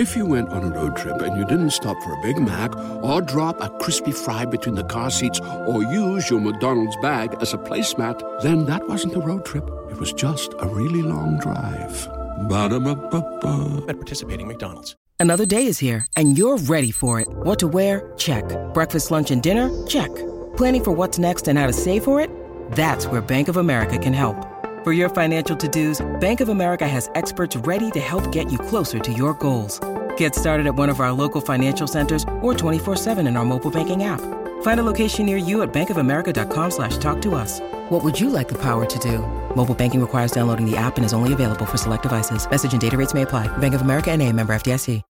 If you went on a road trip and you didn't stop for a Big Mac or drop a crispy fry between the car seats or use your McDonald's bag as a placemat, then that wasn't a road trip. It was just a really long drive. Ba-da-ba-ba-ba. At participating McDonald's. Another day is here, and you're ready for it. What to wear? Check. Breakfast, lunch, and dinner? Check. Planning for what's next and how to save for it? That's where Bank of America can help. For your financial to-dos, Bank of America has experts ready to help get you closer to your goals. Get started at one of our local financial centers or 24-7 in our mobile banking app. Find a location near you at bankofamerica.com slash talk to us. What would you like the power to do? Mobile banking requires downloading the app and is only available for select devices. Message and data rates may apply. Bank of America and a member FDIC.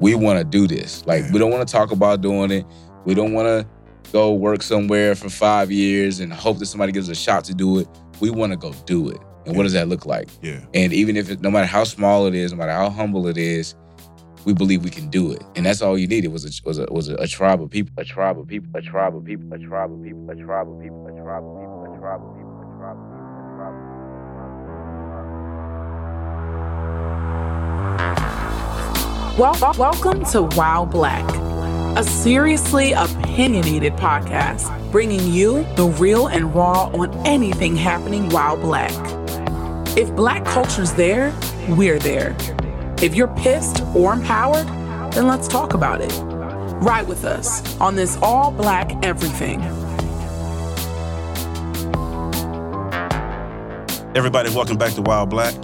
we want to do this. Like, we don't want to talk about doing it. We don't want to go work somewhere for five years and hope that somebody gives us a shot to do it. We want to go do it. And yeah. what does that look like? Yeah. And even if it, no matter how small it is, no matter how humble it is, we believe we can do it. And that's all you needed was a was a was a, a tribe of people, a tribe of people, a tribe of people, a tribe of people, a tribe of people, a tribe of people, a tribe of people. Welcome to While Black a seriously opinionated podcast bringing you the real and raw on anything happening while black. If black culture's there, we're there. If you're pissed or empowered, then let's talk about it. Ride with us on this all black everything. Everybody, welcome back to While Black.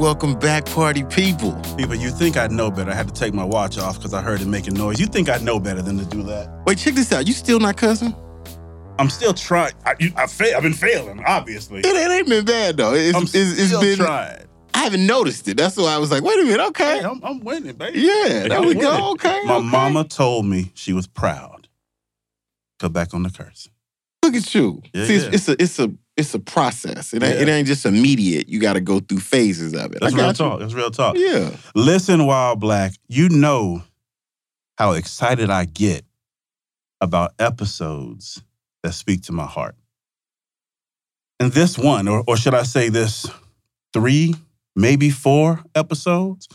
Welcome back, party people. People, you think I know better. I had to take my watch off because I heard it making noise. You think I know better than to do that? Wait, check this out. You still not cussing? I'm still trying. I, you, I fail, I've been failing, obviously. It, it ain't been bad though. It's, I'm it's, it's still been. trying. I haven't noticed it. That's why I was like, wait a minute. Okay. Hey, I'm, I'm winning, baby. Yeah, there I'm we go. Okay, My okay. mama told me she was proud. Go back on the curse. Look at you. Yeah, See, yeah. It's, it's a it's a it's a process. It ain't, Yeah. it ain't just immediate. You got to go through phases of it. That's real you. talk. That's real talk. Yeah. Listen, While Black, you know how excited I get about episodes that speak to my heart. And this one, or, or should I say this three, maybe four episodes,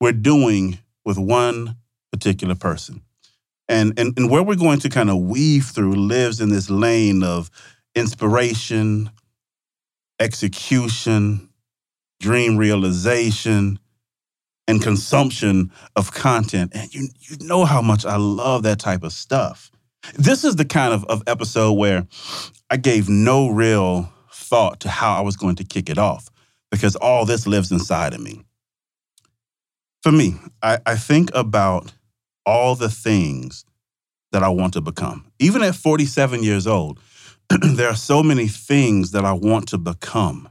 we're doing with one particular person. And, and, and where we're going to kind of weave through lives in this lane of inspiration, execution, dream realization, and consumption of content. And you, you know how much I love that type of stuff. This is the kind of, of episode where I gave no real thought to how I was going to kick it off because all this lives inside of me. For me, I, I think about all the things that I want to become. Even at 47 years old, there are so many things that I want to become.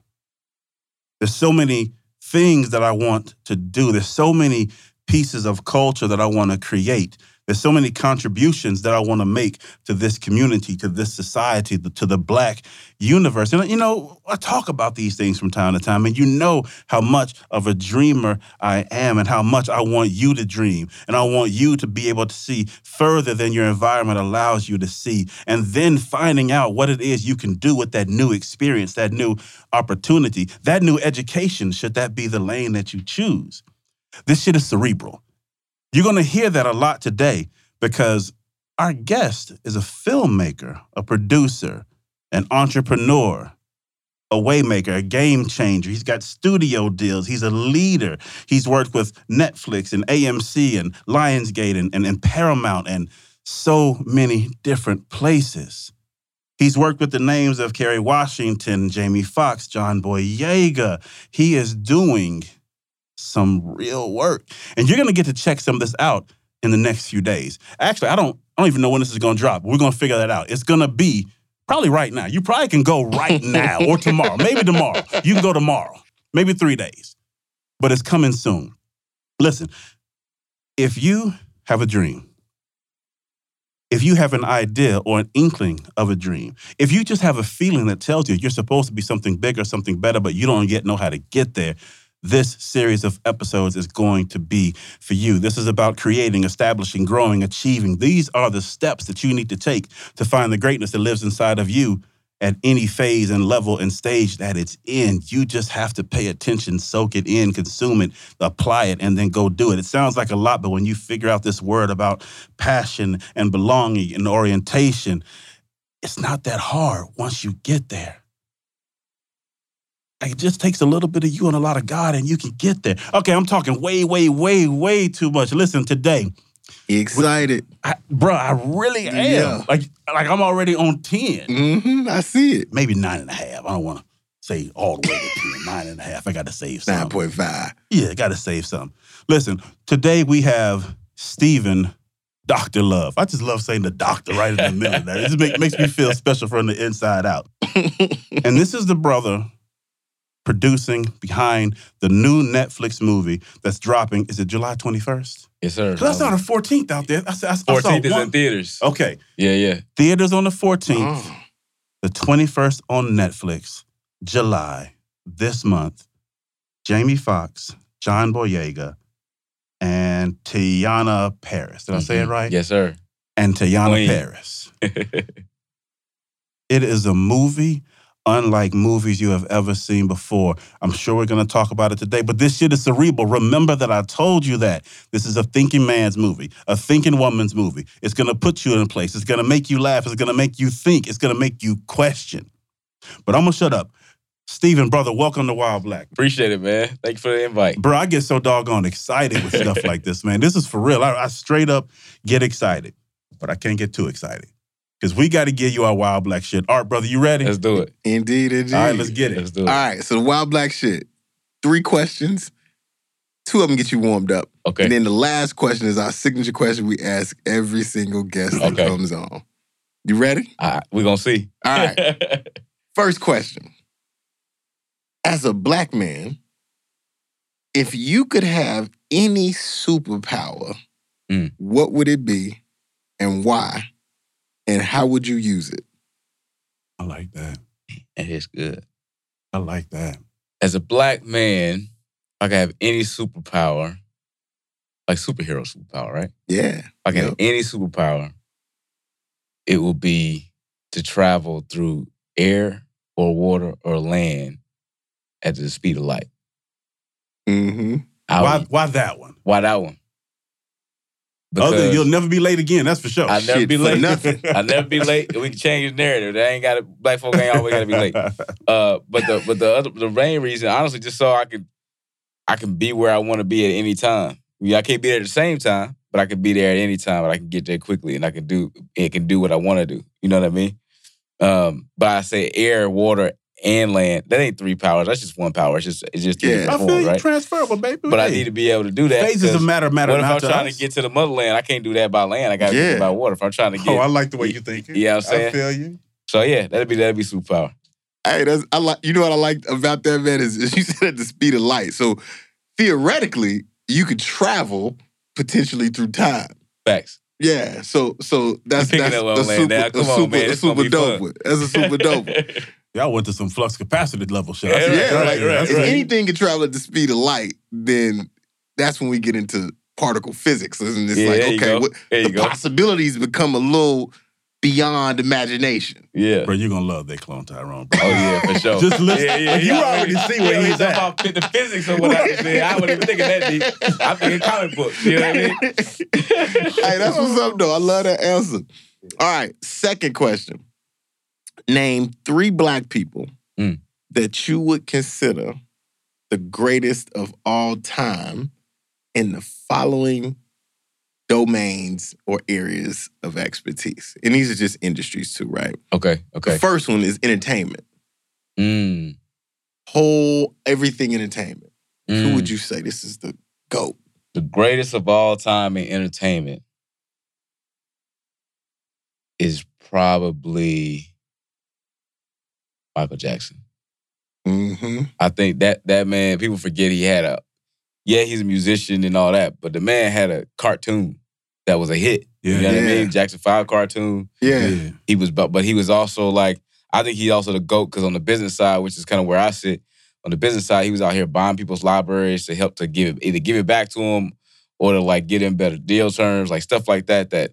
There's so many things that I want to do. There's so many pieces of culture that I want to create. There's so many contributions that I want to make to this community, to this society, to the Black universe. And, you know, I talk about these things from time to time, and you know how much of a dreamer I am and how much I want you to dream. And I want you to be able to see further than your environment allows you to see. And then finding out what it is you can do with that new experience, that new opportunity, that new education, should that be the lane that you choose. This shit is cerebral. You're going to hear that a lot today because our guest is a filmmaker, a producer, an entrepreneur, a waymaker, a game changer. He's got studio deals. He's a leader. He's worked with Netflix and AMC and Lionsgate and, and, and Paramount and so many different places. He's worked with the names of Kerry Washington, Jamie Foxx, John Boyega. He is doing some real work. And you're gonna get to check some of this out in the next few days. Actually, I don't I don't even know when this is gonna drop. We're gonna figure that out. It's gonna be probably right now. You probably can go right now or tomorrow. Maybe tomorrow. You can go tomorrow. Maybe three days. But it's coming soon. Listen, if you have a dream, if you have an idea or an inkling of a dream, if you just have a feeling that tells you you're supposed to be something bigger, something better, but you don't yet know how to get there, this series of episodes is going to be for you. This is about creating, establishing, growing, achieving. These are the steps that you need to take to find the greatness that lives inside of you at any phase and level and stage that it's in. You just have to pay attention, soak it in, consume it, apply it, and then go do it. It sounds like a lot, but when you figure out this word about passion and belonging and orientation, it's not that hard once you get there. Like, It just takes a little bit of you and a lot of God, and you can get there. Okay, I'm talking way, way, way, way too much. Listen, today, Excited. I, bro, I really am. Yeah. Like, like I'm already on 10 Mm-hmm. I see it. maybe nine and a half. I don't want to say all the way to 10, nine and a half. I got to save Nine some. point five. Yeah, got to save some. Listen, today we have Stephen Dr. Love. I just love saying the doctor right in the middle of that. It just make, makes me feel special from the inside out. and this is the brother producing behind the new Netflix movie that's dropping. Is it July 21st? Yes, sir. I saw the 14th out there. I, saw- I, saw 14th is one- in theaters. Okay. Yeah, yeah. Theaters on the 14th. Oh. the 21st on Netflix, July, this month. Jamie Foxx, John Boyega, and Teyonah Parris. Did I say it Mhm. right? Yes, sir. And Teyonah Queen. Parris. It is a movie unlike movies you have ever seen before. I'm sure we're going to talk about it today, but this shit is cerebral. Remember that I told you that. This is a thinking man's movie, a thinking woman's movie. It's going to put you in place. It's going to make you laugh. It's going to make you think. It's going to make you question. But I'm going to shut up. Stephen, brother, welcome to While Black. Appreciate it, man. Thank you for the invite. Bro, I get so doggone excited with stuff like this, man. This is for real. I, I straight up get excited, but I can't get too excited because we got to give you our Wild Black shit. Art, brother, you ready? Let's do it. Indeed, indeed. All right, let's get it. Let's do it. right, so the wild black shit. Three questions. Two of them get you warmed up. Okay. And then the last question is our signature question we ask every single guest that Okay. comes on. You ready? All right, we're gonna see. All right. First question. As a black man, if you could have any superpower, Mm. what would it be and why? And how would you use it? I like that. And it's good. I like that. As a black man, I can have any superpower, like superhero superpower, right? Yeah. If I can Yep. have any superpower, it will be to travel through air or water or land at the speed of light. Mm-hmm. Why, would- why that one? why that one? Other, you'll never be late again. That's for sure. I'll never Shit be late. nothing. I'll never be late. We can change the narrative. They ain't got to. Black folk ain't always got to be late. Uh, but the but the other the main reason, honestly, just so I can I can be where I want to be at any time. Yeah, I can't be there at the same time, but I can be there at any time, but I can get there quickly, and I can do it can do what I want to do. You know what I mean? Um, but I say air, water, and land. That ain't three powers. That's just one power. It's just it's just three Yeah. I feel you right? transferable, baby. But I need to be able to do that. phases of matter matter What if I'm to trying us. to get to the motherland? I can't do that by land. I got to Yeah. do it by water. If I'm trying to oh, get, Oh, I like the way you think. You know I'm saying? I feel you. so yeah, that'd be that'd be superpower. Hey, that's I like. You know what I like about that man is, is you said at the speed of light. So theoretically, you could travel potentially through time. Facts. Yeah. So so that's that's a super, on, super, man. a It's gonna super be dope. one. That's a super dope. one. Y'all went to some flux capacitor level shit. Yeah, yeah, that. right, like right, if right. anything can travel at the speed of light, then that's when we get into particle physics. And it's Yeah, like, okay, what, There you the go. possibilities become a little beyond imagination. Yeah. Bro, you're gonna love that clone Tyrone. Bro. Oh yeah, for sure. Just listen. Yeah, yeah, Like, you yeah. already see where he's talking at. About the physics of what I was saying. I wasn't even thinking that deep. I'm thinking comic books. You know what I mean? hey, that's what's up, though. I love that answer. All right, second question. Name three black people Mm. that you would consider the greatest of all time in the following domains or areas of expertise. And these are just industries too, right? Okay. Okay. The first one is entertainment. Mm, Whole everything entertainment. Who mm. would you say this is the GOAT? The greatest of all time in entertainment is probably Michael Jackson. Mm-hmm. I think that that man, people forget he had a, yeah, he's a musician and all that, but the man had a cartoon that was a hit. Yeah. You know what I mean? Jackson Five cartoon. Yeah. He was, but but he was also like, I think he also the goat because on the business side, which is kind of where I sit, on the business side, he was out here buying people's libraries to help to give it, either give it back to them or to like get in better deal terms, like stuff like that. That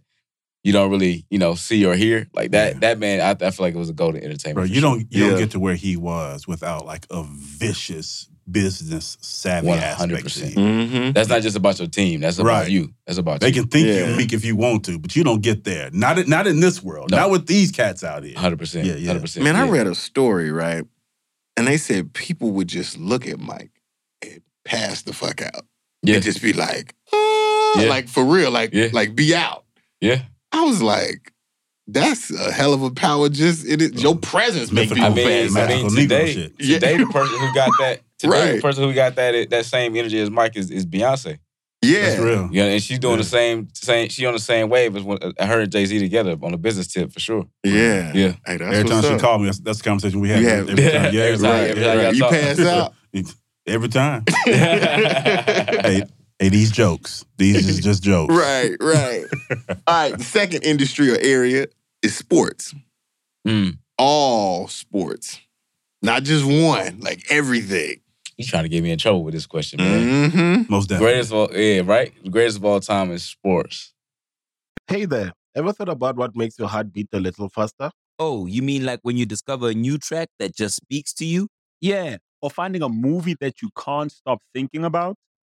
you don't really, you know, see or hear. Like that, Yeah. that man, I, I feel like it was a golden entertainment. Bro, you sure. don't you Yeah. don't get to where he was without like a vicious business savvy 100%. to you. Mm-hmm. That's not just about your team. That's about Right. you. That's about They you. can think Yeah. you're weak if you want to, but you don't get there. Not in, not in this world. No. Not with these cats out here. Hundred percent. Yeah, yeah. Hundred percent. Man, I read a story, right? And they said people would just look at Mike and pass the fuck out. Yeah. And just be like, uh, Yeah. like for real, like Yeah. like be out. Yeah. I was like, that's a hell of a power just in it. Your presence make Mythical- people I mean, pass I mean, Magical Negro today. Yeah. today the person who got that, today the person who got that that same energy as Mike is, is Beyonce. Yeah. That's real. Yeah, and she's doing Yeah. the same, same. She on the same wave as when, uh, her and Jay Z together on a business tip for sure. Yeah. Yeah. Hey, that's Every time what's she up. called me, that's, that's the conversation we had. You every, have- time. Yeah, Every time, right, every yeah, time right. y'all You talk. pass out. Every time. hey, hey, these jokes. These is just jokes. right, right. All right. The second industry or area is sports. Mm. All sports. Not just one, like everything. He's trying to get me in trouble with this question, man. Mm-hmm. Most definitely. Greatest of all, yeah, right. The greatest of all time is sports. Hey there. Ever thought about what makes your heart beat a little faster? Oh, you mean like when you discover a new track that just speaks to you? Yeah, or finding a movie that you can't stop thinking about.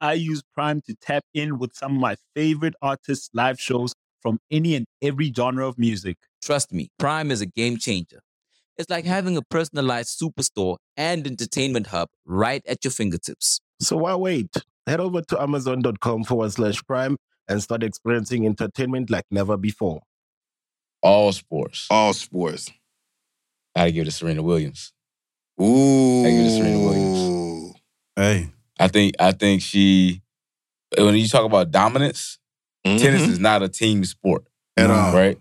I use Prime to tap in with some of my favorite artists' live shows from any and every genre of music. Trust me, Prime is a game changer. It's like having a personalized superstore and entertainment hub right at your fingertips. So why wait? Head over to amazon.com forward slash prime and start experiencing entertainment like never before. All sports. All sports. I gotta give it to Serena Williams. Ooh. Thank you to Serena Williams. Hey, I think I think she when you talk about dominance, tennis Mhm. is not a team sport. At all. Right?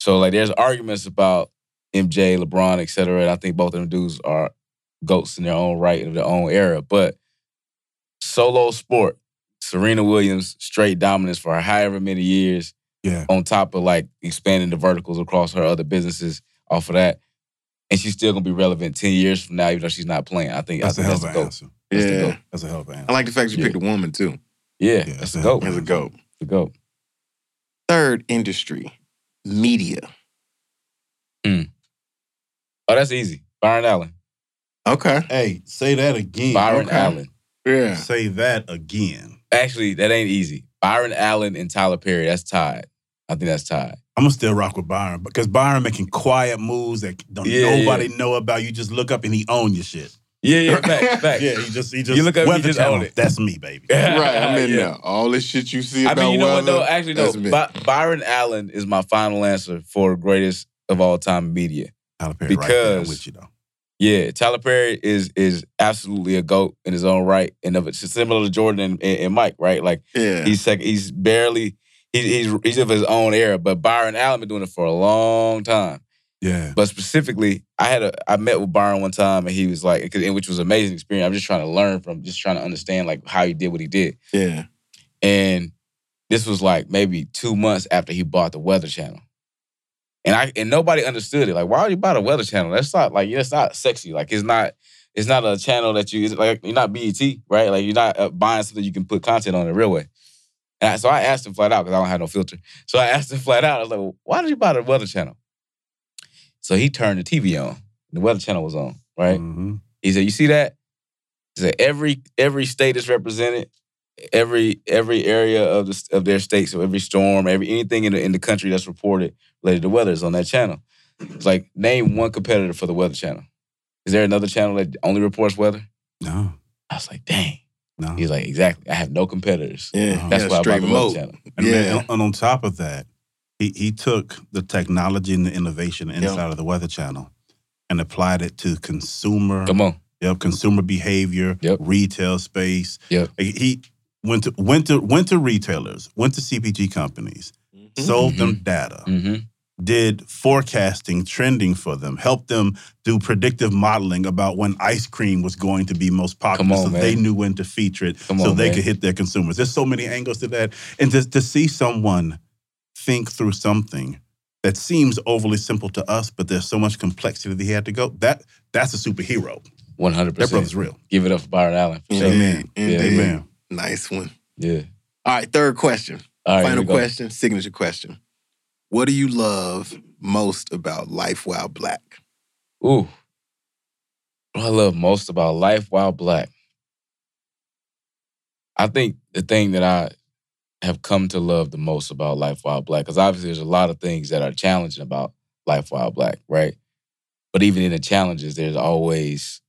So like there's arguments about MJ, LeBron, et cetera. And I think both of them dudes are goats in their own right of their own era. But solo sport, Serena Williams, straight dominance for however many years, yeah. on top of like expanding the verticals across her other businesses off of that. And she's still gonna be relevant 10 years from now, even though she's not playing. I think That's I a think hell of that's an goat. answer. That's the Yeah. goat. That's a hell of an I like the fact you Yeah. picked a woman too. Yeah, Yeah, that's that's the a goat. That's a goat. The goat. Third industry, media. Mm. Oh, that's easy. Byron Allen. Okay. Hey, say that again. Byron Okay. Allen. Yeah. Say that again. Actually, that ain't easy. Byron Allen and Tyler Perry. That's tied. I think that's tied. I'm gonna still rock with Byron because Byron making quiet moves that don't Yeah, nobody know about. You just look up and he own your shit. Yeah, yeah, fact, fact. Yeah, he just he just You look up, he Weather just Channel, own it. That's me, baby. right. I'm in Yeah. there. All this shit you see I about mean, you know what though? Actually, no. By- Byron Allen is my final answer for greatest of all time media. Tyler Perry right there Because- with you though. Yeah, Tyler Perry is is absolutely a goat in his own right, and of it's similar to Jordan and, and, and Mike, right? Like Yeah. he's second, he's barely he's he's he's of his own era, but Byron Allen been doing it for a long time. Yeah. But specifically, I had a I met with Byron one time, and he was like, which was an amazing experience. I'm just trying to learn from, just trying to understand like how he did what he did. yeah. And this was like maybe two months after he bought the Weather Channel. And I and nobody understood it. Like, why would you buy the Weather Channel? That's not like it's not sexy. Like, it's not it's not a channel that you it's like you're not BET, right? Like you're not uh, buying something you can put content on the real way. And I, so I asked him flat out because I don't have no filter. So I asked him flat out. I was like, well, "Why did you buy the Weather Channel?" So he turned the TV on. The Weather Channel was on, right? Mhm. He said, "You see that?" He said, "Every every state is represented. Every every area of the of their state. So every storm, every anything in the in the country that's reported related to weather is on that channel. It's like name one competitor for the Weather Channel. Is there another channel that only reports weather?" No, I was like, "Dang." no. He's like, "Exactly. I have no competitors. Yeah. That's yeah, why I bought straight the Weather moat. Channel." And, Yeah. man, and on top of that, he he took the technology and the innovation inside of the Weather Channel and applied it to consumer Come on. Yep, consumer behavior, Yep. retail space. Yep. He- went to went to went to retailers, went to CPG companies, sold them data, Mm-hmm. did forecasting, trending for them, helped them do predictive modeling about when ice cream was going to be most popular on, so man. they knew when to feature it Come so on, they man. could hit their consumers. There's so many angles to that. And to, to see someone think through something that seems overly simple to us, but there's so much complexity that he had to go, that that's a superhero. One hundred percent. That brother's real. Give it up for Byron Allen. for sure. Amen. Indeed. Amen. Nice one. Yeah. All right, third question. All right. Final we go. question, signature question. What do you love most about life while black? Ooh. What I love most about life while black. I think the thing that I have come to love the most about life while black, because obviously there's a lot of things that are challenging about life while black, right? But even in the challenges, there's always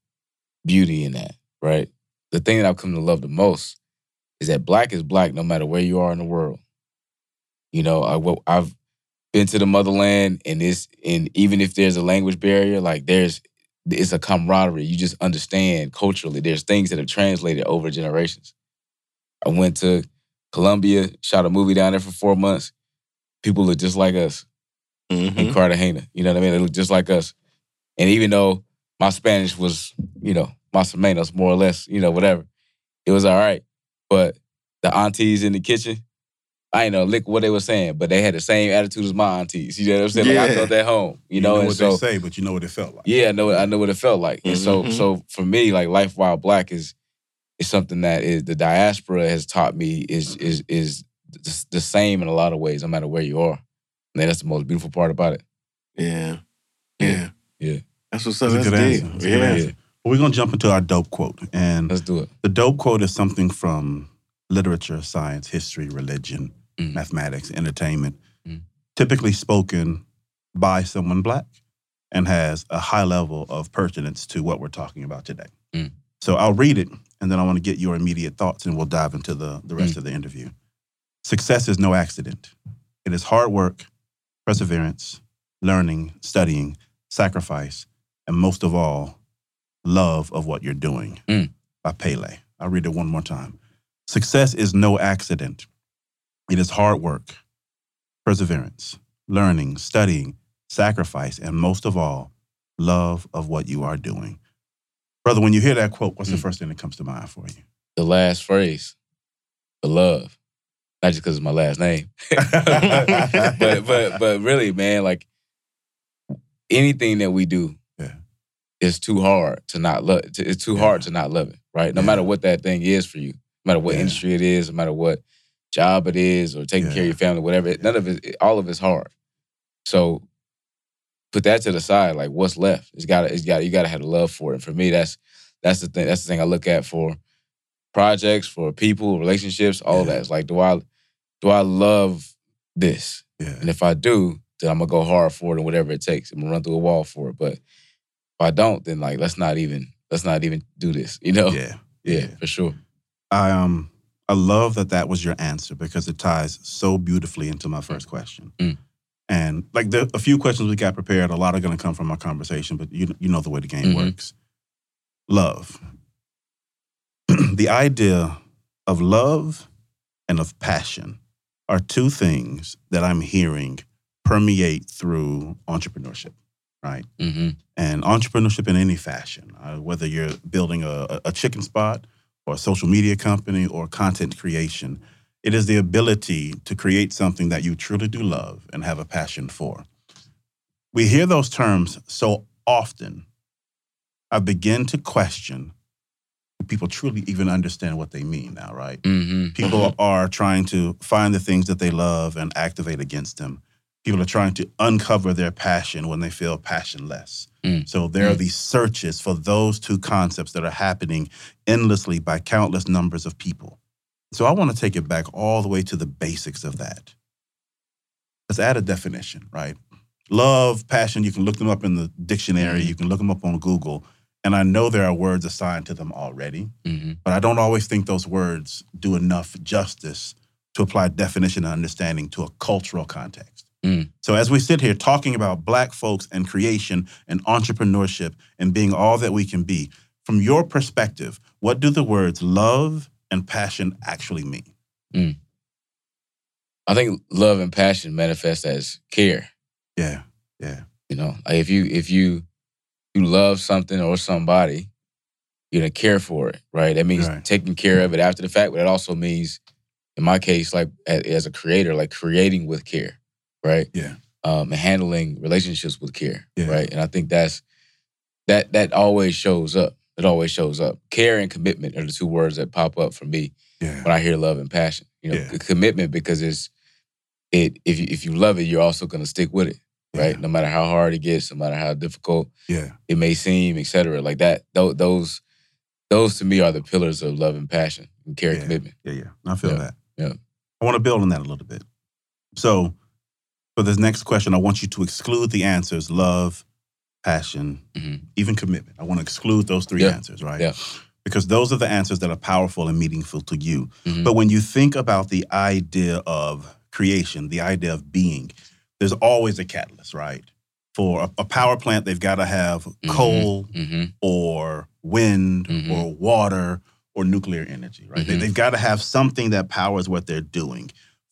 beauty in that, right? The thing that I've come to love the most is that black is black no matter where you are in the world. You know, I, I've been to the motherland and it's and even if there's a language barrier, like there's it's a camaraderie. You just understand culturally. There's things that have translated over generations. I went to Colombia, shot a movie down there for four months. People look just like us Mhm. in Cartagena. You know what I mean? They look just like us. And even though my Spanish was, you know, más o menos, more or less, you know, whatever, it was all right. But the aunties in the kitchen, I ain't know lick what they were saying, but they had the same attitude as my aunties. You know what I'm saying? Like I felt at home. You, know, and what so they say, but you know what it felt like. yeah, I know. I know what it felt like, and so Mhm. so for me, like life while black is is something that is the diaspora has taught me is is is the, the same in a lot of ways, no matter where you are. And that's the most beautiful part about it. Yeah. Yeah. Yeah. Yeah. That's what's up. That's a That's, good deep. answer. That's a good Yeah. Well, we're going to jump into our dope quote. And Let's do it. the dope quote is something from literature, science, history, religion, Mm. mathematics, entertainment, Mm. typically spoken by someone black and has a high level of pertinence to what we're talking about today. Mm. So I'll read it and then I want to get your immediate thoughts and we'll dive into the, the Mm. rest of the interview. Success is no accident. It is hard work, perseverance, learning, studying, sacrifice, and most of all, love of what you're doing Mm. by Pele. I'll read it one more time. Success is no accident. It is hard work, perseverance, learning, studying, sacrifice, and most of all, love of what you are doing. Brother, when you hear that quote, what's the Mm. first thing that comes to mind for you? The last phrase, the love, not just because it's my last name, but but but really, man, like anything that we do, Yeah. is too hard to not love. It's too hard to not love it, right? No Yeah. matter what that thing is for you, no matter what Yeah. industry it is, no matter what job it is, or taking care of your family, whatever. None of it- all of it's hard. So put that to the side. Like, what's left? It's got. It's got. You got to have a love for it. And for me, that's that's the thing. That's the thing I look at for projects, for people, relationships, all Yeah. that. It's like, do I do I love this? Yeah. And if I do, then I'm gonna go hard for it and whatever it takes. I'm gonna run through a wall for it. But if I don't, then like let's not even let's not even do this. You know? Yeah. Yeah, for sure. I um I love that that was your answer because it ties so beautifully into my first question. Mm. And like the a few questions we got prepared, a lot are going to come from our conversation, but you you know the way the game Mhm. works. Love. the idea of love and of passion are two things that I'm hearing permeate through entrepreneurship, right? hmm and entrepreneurship in any fashion, uh, whether you're building a- a chicken spot or a social media company or content creation, it is the ability to create something that you truly do love and have a passion for. We hear those terms so often, I begin to question if people truly even understand what they mean now, right? hmm People are trying to find the things that they love and activate against them. People are trying to uncover their passion when they feel passionless. Mm. So there are Mm. these searches for those two concepts that are happening endlessly by countless numbers of people. So I want to take it back all the way to the basics of that. Let's add a definition, right? Love, passion, you can look them up in the dictionary, Mhm. you can look them up on Google. And I know there are words assigned to them already hmm but I don't always think those words do enough justice to apply definition and understanding to a cultural context. Mm. So as we sit here talking about black folks and creation and entrepreneurship and being all that we can be, from your perspective, what do the words love and passion actually mean? I think love and passion manifest as care. Yeah. Yeah. You know, like if you if you you love something or somebody, you're gonna care for it, right? That means Right. taking care of it after the fact, but it also means, in my case, like as a creator, like creating with care, right? Yeah. Um, and handling relationships with care, Yeah. right? And I think that's that that always shows up. It always shows up. Care and commitment are the two words that pop up for me Yeah. when I hear love and passion. You know, Yeah. commitment because it's it if you if you love it, you're also gonna stick with it, right? Yeah. No matter how hard it gets, no matter how difficult Yeah. it may seem, etc. Like that, those those those to me are the pillars of love and passion and care and commitment. Yeah. Yeah. I feel that. Yeah. I want to build on that a little bit. So, for this next question, I want you to exclude the answers love, passion, Mhm. even commitment. I want to exclude those three Yeah. answers, right? Yeah. Because those are the answers that are powerful and meaningful to you. Mhm. But when you think about the idea of creation, the idea of being, there's always a catalyst, right? For a, a power plant, they've got to have coal Mhm. or wind Mhm. or water or nuclear energy, right? They, they've got to have something that powers what they're doing.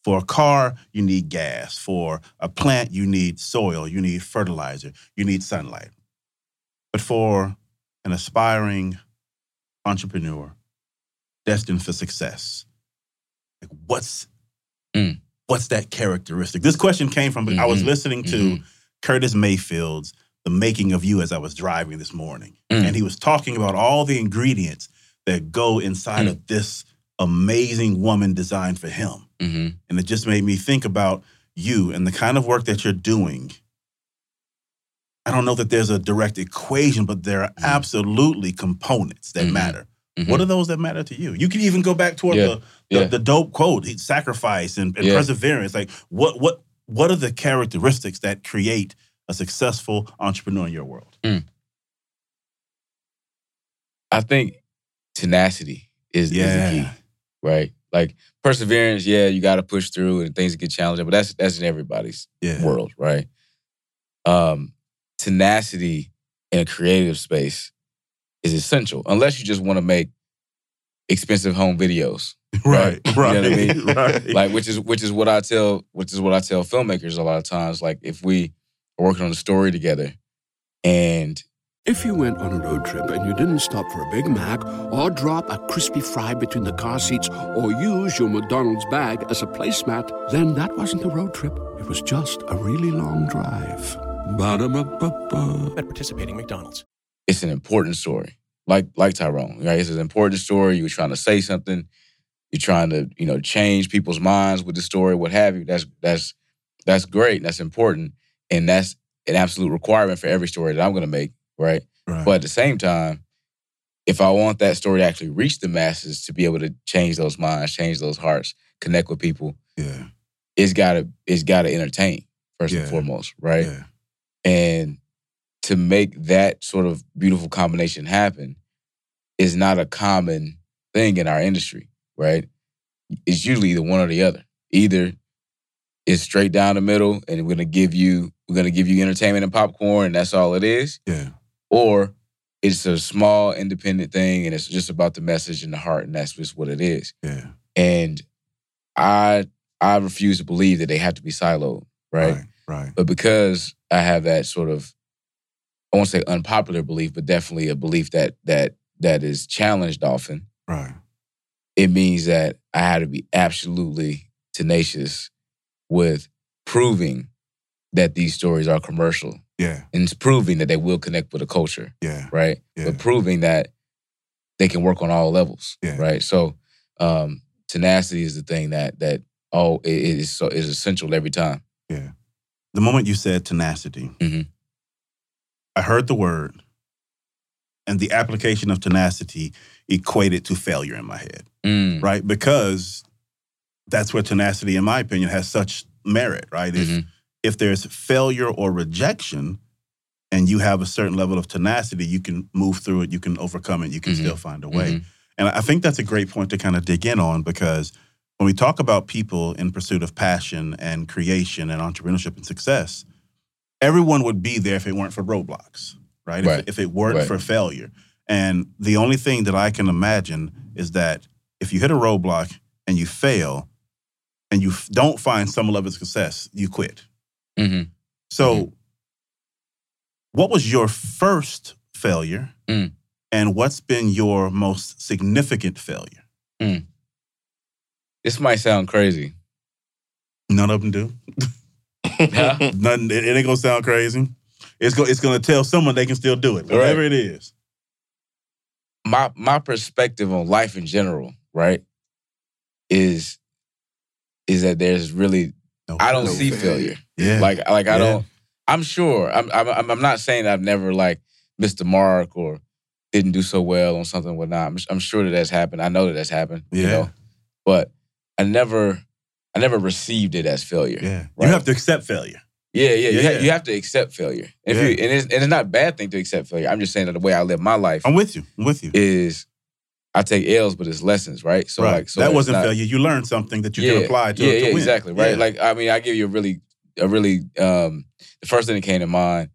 For a car, you need gas. For a plant, you need soil, you need fertilizer, you need sunlight. But for an aspiring entrepreneur destined for success, like what's Mm. what's that characteristic? This question came from I was Mhm. listening to Mhm. Curtis Mayfield's The Making of You as I was driving this morning. Mm. And he was talking about all the ingredients that go inside Mm. of this amazing woman designed for him. Mhm. And it just made me think about you and the kind of work that you're doing. I don't know that there's a direct equation, but there are Mhm. absolutely components that Mhm. matter. Mhm. What are those that matter to you? You can even go back toward Yeah. the, the, Yeah. the dope quote, sacrifice and, and Yeah. perseverance. Like what what what are the characteristics that create a successful entrepreneur in your world? I think tenacity is, is the key, right? Like perseverance, yeah, you got to push through and things get challenging, but that's that's in everybody's Yeah. world, right? Um, tenacity in a creative space is essential, unless you just want to make expensive home videos, Right. You know Right. what I mean? right. like which is which is what I tell which is what I tell filmmakers a lot of times. Like if we are working on a story together, and If you went on a road trip and you didn't stop for a Big Mac or drop a crispy fry between the car seats or use your McDonald's bag as a placemat, then that wasn't a road trip. It was just a really long drive. Ba-da-ba-ba-ba. at participating McDonald's. it's an important story. Like like Tyrone, right? It's an important story. You're trying to say something. You're trying to, you know, change people's minds with the story, what have you. That's that's that's great. That's important, and that's an absolute requirement for every story that I'm going to make, right? right. But at the same time, if I want that story to actually reach the masses, to be able to change those minds, change those hearts, connect with people, yeah. it's gotta it's gotta entertain first Yeah. and foremost, right? Yeah. And to make that sort of beautiful combination happen is not a common thing in our industry, right? It's usually either one or the other. Either it's straight down the middle and we're gonna give you we're gonna give you entertainment and popcorn and that's all it is, Yeah. Or it's a small independent thing and it's just about the message and the heart and that's just what it is. Yeah. And I I refuse to believe that they have to be siloed, right? Right. Right. But because I have that sort of, I won't say unpopular belief, but definitely a belief that that that is challenged often, Right. it means that I had to be absolutely tenacious with proving that these stories are commercial Yeah. and it's proving that they will connect with the culture, Yeah. right? Yeah. But proving that they can work on all levels, Yeah. right? So um, tenacity is the thing that that oh it is so is essential every time. Yeah. The moment you said tenacity, Mhm. I heard the word, and the application of tenacity equated to failure in my head, Mm. right? Because that's where tenacity, in my opinion, has such merit, right? If Mhm. If there's failure or rejection, and you have a certain level of tenacity, you can move through it, you can overcome it, you can Mhm. still find a way. Mhm. And I think that's a great point to kind of dig in on because when we talk about people in pursuit of passion and creation and entrepreneurship and success, everyone would be there if it weren't for roadblocks, right? Right. If, if it weren't Right. for failure. And the only thing that I can imagine is that if you hit a roadblock and you fail and you f- don't find some level of success, you quit. Mhm. So, Mm-hmm. what was your first failure, Mm. and what's been your most significant failure? This might sound crazy. None of them do. Huh? Nothing. It, ain't gonna sound crazy. It's go, It's gonna tell someone they can still do it, whatever it is. my my perspective on life in general, right, is is that there's really No, I don't No see failure. failure. Yeah. Like like I Yeah. don't. I'm sure. I'm I'm I'm not saying I've never like missed the mark or didn't do so well on something or whatnot. I'm, I'm sure that that's happened. I know that that's happened. You Yeah. know, but I never I never received it as failure. yeah. You have to accept failure. Yeah, yeah. You, ha- you have to accept failure. If Yeah. you and it's, and it's not a bad thing to accept failure. I'm just saying that the way I live my life I'm with you. I'm with you. is I take L's, but it's lessons, right? So right. like so that wasn't not- failure. You learned something that you can apply to, yeah, to yeah, win. exactly, right? Yeah. Like I mean, I give you a really, a really, um, the first thing that came to mind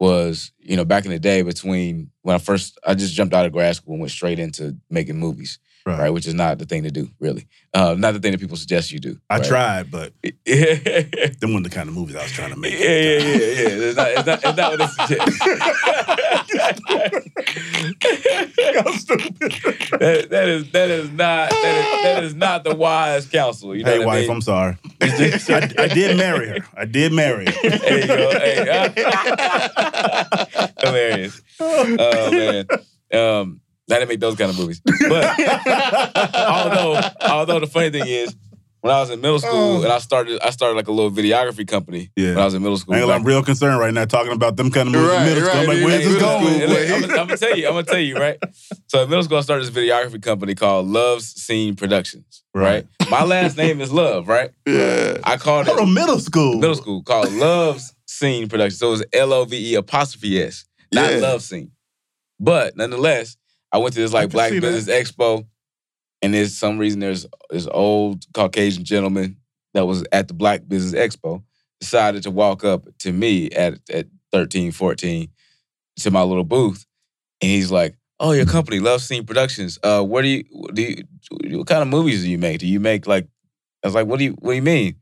was you know back in the day between when I first I just jumped out of grad school and went straight into making movies, Right. right? Which is not the thing to do, really. Uh, not the thing that people suggest you do. I right? tried, but them weren't the kind of movies I was trying to make. yeah, yeah, yeah, yeah. It's not, it's not, it's not what they suggest. that, that is that is not that is, that is not the wise counsel. You know Hey, what I wife, mean? I'm sorry. I, I did marry her. I did marry her. There you go. Hey, uh, hilarious. Oh man. Um, I didn't make those kind of movies. But although, although the funny thing is, when I was in middle oh. school and I started, I started like a little videography company. Yeah. When I was in middle school. I ain't gonna lie, I'm real concerned right now talking about them kind of movies in Right, middle school. I'm like, where's this going? school, Look, boy. I'm, I'm gonna tell you. I'm gonna tell you, right? So in middle school, I started this videography company called Love's Scene Productions. Right. My last name is Love. Right. Yeah. I called it on, middle school. middle school called Love's Scene Productions. So it was L O V E apostrophe S, not Yeah. Love Scene. But nonetheless, I went to this like Black see that. Business Expo, and there's some reason there's this old Caucasian gentleman that was at the Black Business Expo decided to walk up to me at at 13, 14 to my little booth, and he's like, "Oh, your company, Love Scene Productions. Uh, what do you do? You, what kind of movies do you make? Do you make like?" I was like, "What do you What do you mean?"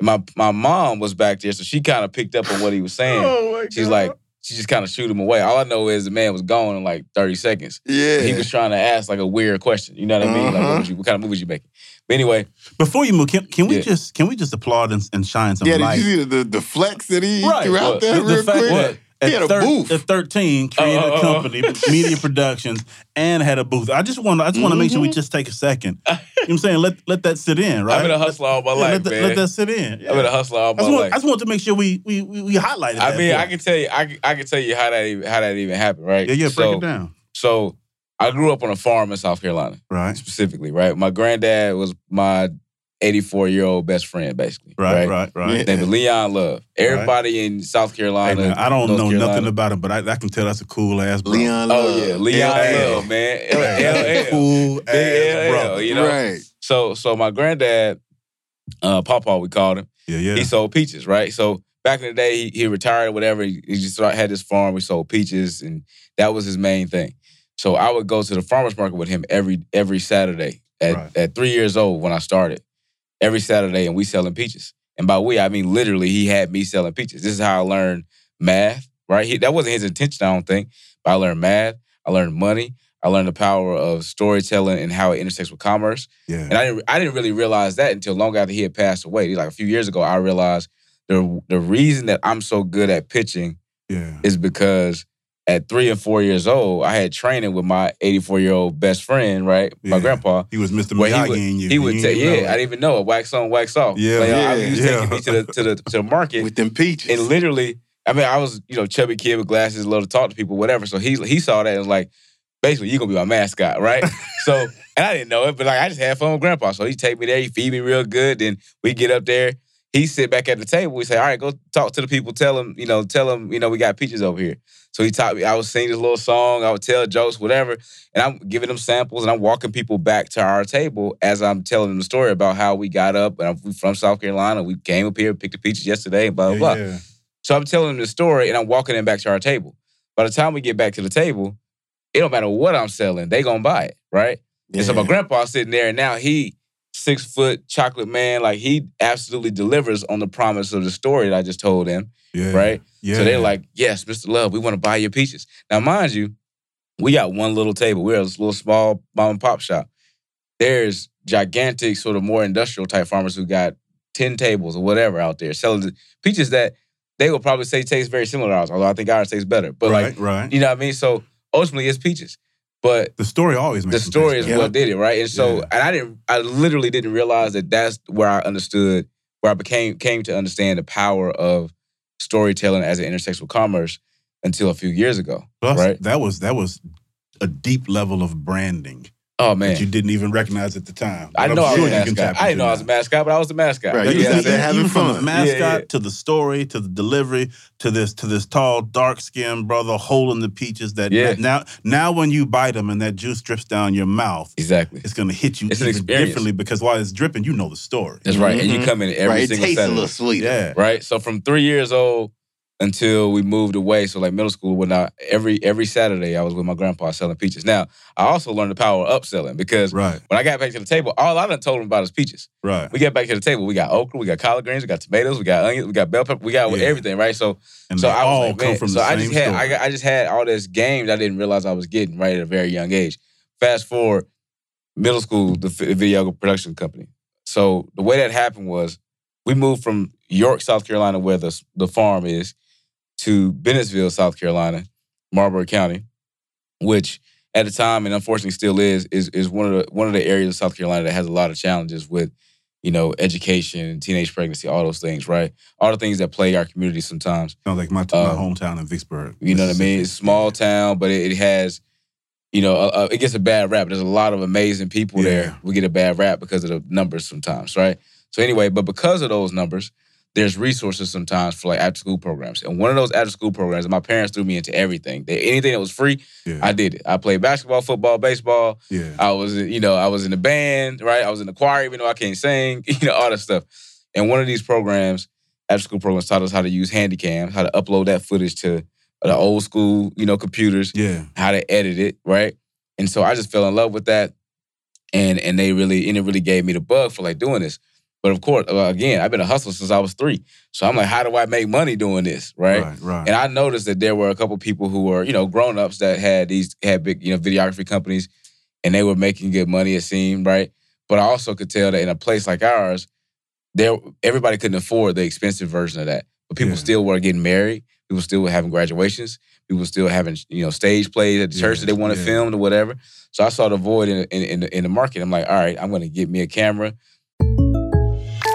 My my mom was back there, so she kind of picked up on what he was saying. Oh She's God. like, she just kind of shoot him away. All I know is the man was gone in like 30 seconds. Yeah. He was trying to ask like a weird question. You know what I mean? Like, Uh-huh. what, you, what kind of movies you making? But anyway, Before you move, can, can we Yeah. just can we just applaud and, and shine some yeah, light? did you see the, the, the flex that he Right. threw out What? there the, the real fact quick? that at, He had a thir- booth. at 13 created Oh, a oh. company, Media Productions, and had a booth. I just want to I just want to make sure we mm-hmm. just take a second. You know what I'm saying? Let let that sit in, right? I've been a hustler all my Yeah, life, let, that, man. let that sit in. Yeah. I've been a hustler all my just, want, life. I just want to make sure we we we, we highlighted I that. mean, I can tell you, I, can- I can tell you how that even, how that even happened, right? Yeah, yeah, break so, it down. So I grew up on a farm in South Carolina, Right, specifically, right? My granddad was my 84 year old best friend, basically. right, right, right. Yeah. Name is Leon Love. Everybody in South Hey, Carolina. man, I don't North know Carolina, nothing about him, but I, I can tell that's a cool ass bro. Leon Love. Oh yeah, Leon LL. Love, man. L- LL. cool ass LL, brother. you know. Right. So so my granddad, uh, Pawpaw, we called him. Yeah, yeah. He sold peaches, right? So back in the day, he, he retired or whatever. He, he just had this farm. We sold peaches, and that was his main thing. So I would go to the farmers market with him every every Saturday at, Right. at three years old when I started. Every Saturday, and we selling peaches. And by we, I mean literally, he had me selling peaches. This is how I learned math, right? He, that wasn't his intention, I don't think. But I learned math. I learned money. I learned the power of storytelling and how it intersects with commerce. yeah. And I didn't I didn't really realize that until long after he had passed away. Like a few years ago, I realized the the reason that I'm so good at pitching yeah. is because at three and four years old, I had training with my 84 year old best friend, right? My grandpa. He was Mr. Miyagi would, in you. he would You take, didn't yeah, know I didn't even know it. Wax on, wax off. Yeah, like, I, yeah, he was yeah. taking me to the to the to the market, With them peaches. and literally, I mean, I was you know chubby kid with glasses, love to talk to people, whatever. So he he saw that and was like, basically, you gonna be my mascot, right? so, and I didn't know it, but like I just had fun with Grandpa. So he take me there, he feed me real good. Then we get up there, he sit back at the table. We say, all right, go talk to the people. Tell them, you know, tell them, you know, we got peaches over here. So he taught me. I would sing this little song. I would tell jokes, whatever, and I'm giving them samples and I'm walking people back to our table as I'm telling them the story about how we got up. And I'm from South Carolina. We came up here, picked the peaches yesterday, blah blah blah. Yeah, yeah. So I'm telling them the story and I'm walking them back to our table. By the time we get back to the table, it don't matter what I'm selling, they gonna buy it, right? And so my Yeah. grandpa's sitting there and now he six foot chocolate man. Like he absolutely delivers on the promise of the story that I just told him. Yeah. Right? Yeah. So they're like, yes, Mr. Love, we want to buy your peaches. Now, mind you, we got one little table. We're a little small mom and pop shop. There's gigantic, sort of more industrial type farmers who got 10 tables or whatever out there selling the peaches that they will probably say taste very similar to ours, although I think ours tastes better. But right, like, right. you know what I mean? So ultimately it's peaches. But The story always makes the story taste is better. what did it, right? And so, Yeah. and I didn't, I literally didn't realize that that's where I understood, where I became came to understand the power of storytelling as it intersects with commerce until a few years ago, Plus, right? That was that was a deep level of branding Oh man, that you didn't even recognize at the time. I know I'm I was a you can mascot. tap I didn't know I was a mascot, but I was the mascot. Right, you Yeah, was yeah. having even from fun. the mascot Yeah, yeah. to the story to the delivery to this to this tall dark skinned brother holding the peaches that, Yeah. now now when you bite them and that juice drips down your mouth exactly. it's going to hit you It's even differently because while it's dripping you know the story That's right, and you Mhm. come in every right, it single tastes a little sweeter. yeah right? So from three years old until we moved away, so like middle school, when I every every Saturday I was with my grandpa selling peaches. Now I also learned the power of upselling because right when I got back to the table, all I done told him about is peaches. right We get back to the table, we got okra, we got collard greens, we got tomatoes, we got onions, we got bell pepper, we got Yeah. everything, right? So and so I was all like, come from so the I same just had I, got- I just had all this games I didn't realize I was getting right at a very young age. Fast forward, middle school, the video production company. So the way that happened was we moved from York, South Carolina, where the the farm is, to Bennettsville, South Carolina, Marlboro County, which at the time and unfortunately still is is is one of the one of the areas of South Carolina that has a lot of challenges with you know education, teenage pregnancy, all those things, right? All the things that plague our community sometimes. sounds like my, my Um, hometown in Vicksburg You know what I mean? It's a small town, but it, it has, you know, uh, it gets a bad rap. There's a lot of amazing people Yeah. there. We get a bad rap because of the numbers sometimes, right? So anyway, but because of those numbers, there's resources sometimes for like after school programs. And one of those after school programs, my parents threw me into everything. They, anything that was free, yeah I did it. I played basketball, football, baseball. yeah I was, you know, I was in the band, right? I was in the choir, even though I can't sing, you know, all that stuff. And one of these programs, after school programs, taught us how to use handycams, how to upload that footage to the old school, you know, computers, yeah how to edit it, right? And so I just fell in love with that, and and they really, and it really gave me the bug for like doing this. But of course, uh, again, I've been a hustler since I was three, so I'm like, how do I make money doing this, right? right right And I noticed that there were a couple people who were, you know, grown ups that had these had big, you know, videography companies, and they were making good money. It seemed right, but I also could tell that in a place like ours, there everybody couldn't afford the expensive version of that. But people Yeah. still were getting married. People still were having graduations. People still having, you know, stage plays at the church that they wanted yeah. filmed or whatever. So I saw the void in in, in, the, in the market. I'm like, all right, I'm going to get me a camera.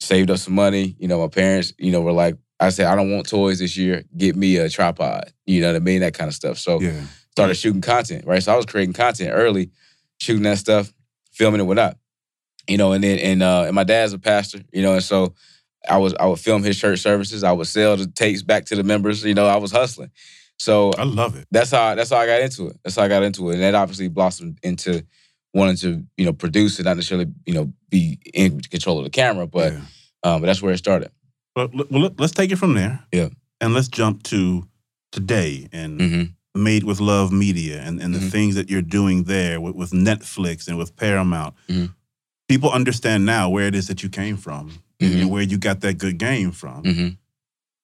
Saved up some money. You know, my parents, you know, were like, I said, I don't want toys this year. Get me a tripod. You know what I mean? That kind of stuff. So yeah started shooting content, right? So I was creating content early, shooting that stuff, filming it, whatnot. You know, and then and uh and my dad's a pastor, you know, and so I was I would film his church services. I would sell the tapes back to the members. You know, I was hustling. So I love it that's how that's how I got into it. That's how I got into it, and that obviously blossomed into wanting to you know produce and not necessarily you know be in control of the camera, but yeah. um, but that's where it started. Well, well, let- let's take it from there. Yeah. And let's jump to today and hmm Made with Love Media and, and the Mhm. things that you're doing there with, with Netflix and with Paramount. Mhm. People understand now where it is that you came from and- Mhm. and where you got that good game from. hmm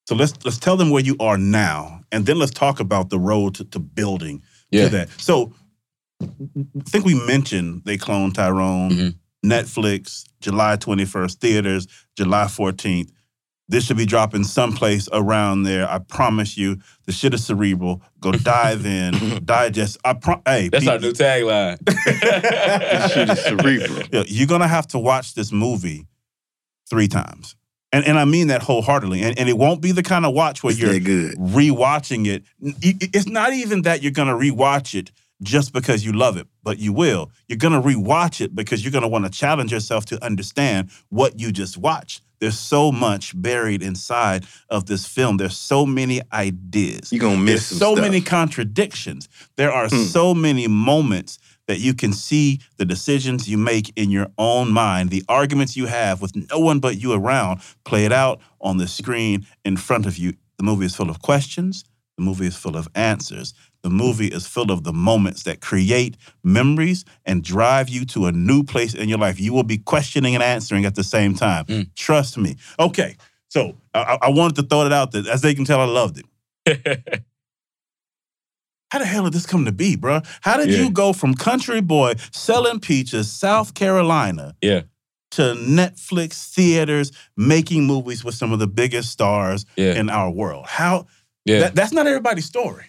So let's let's tell them where you are now, and then let's talk about the road to, to building Yeah. to that. So I think we mentioned they cloned Tyrone. Mhm. Netflix, July 21st, theaters, July 14th. This should be dropping someplace around there. I promise you. The shit is cerebral. Go dive in, digest. I pro- hey, That's people- our new tagline. This shit is cerebral. Yeah, you're gonna have to watch this movie three times. And and I mean that wholeheartedly. And and it won't be the kind of watch where It's you're good. rewatching it. It- It's not even that you're gonna rewatch it just because you love it, but you will. You're going to rewatch it because you're going to want to challenge yourself to understand what you just watched. There's so much buried inside of this film. There's so many ideas. You're gonna miss There's some so stuff. many contradictions. There are Hmm. so many moments that you can see the decisions you make in your own mind, the arguments you have with no one but you around, play it out on the screen in front of you. The movie is full of questions. The movie is full of answers. The movie is full of the moments that create memories and drive you to a new place in your life. You will be questioning and answering at the same time. Mm. Trust me. Okay, so I, I- I wanted to throw it out there. As they can tell, I loved it. How the hell did this come to be, bro? How did Yeah. you go from country boy selling peaches, South Carolina, Yeah. to Netflix theaters making movies with some of the biggest stars Yeah. in our world? How? Yeah. That, that's not everybody's story.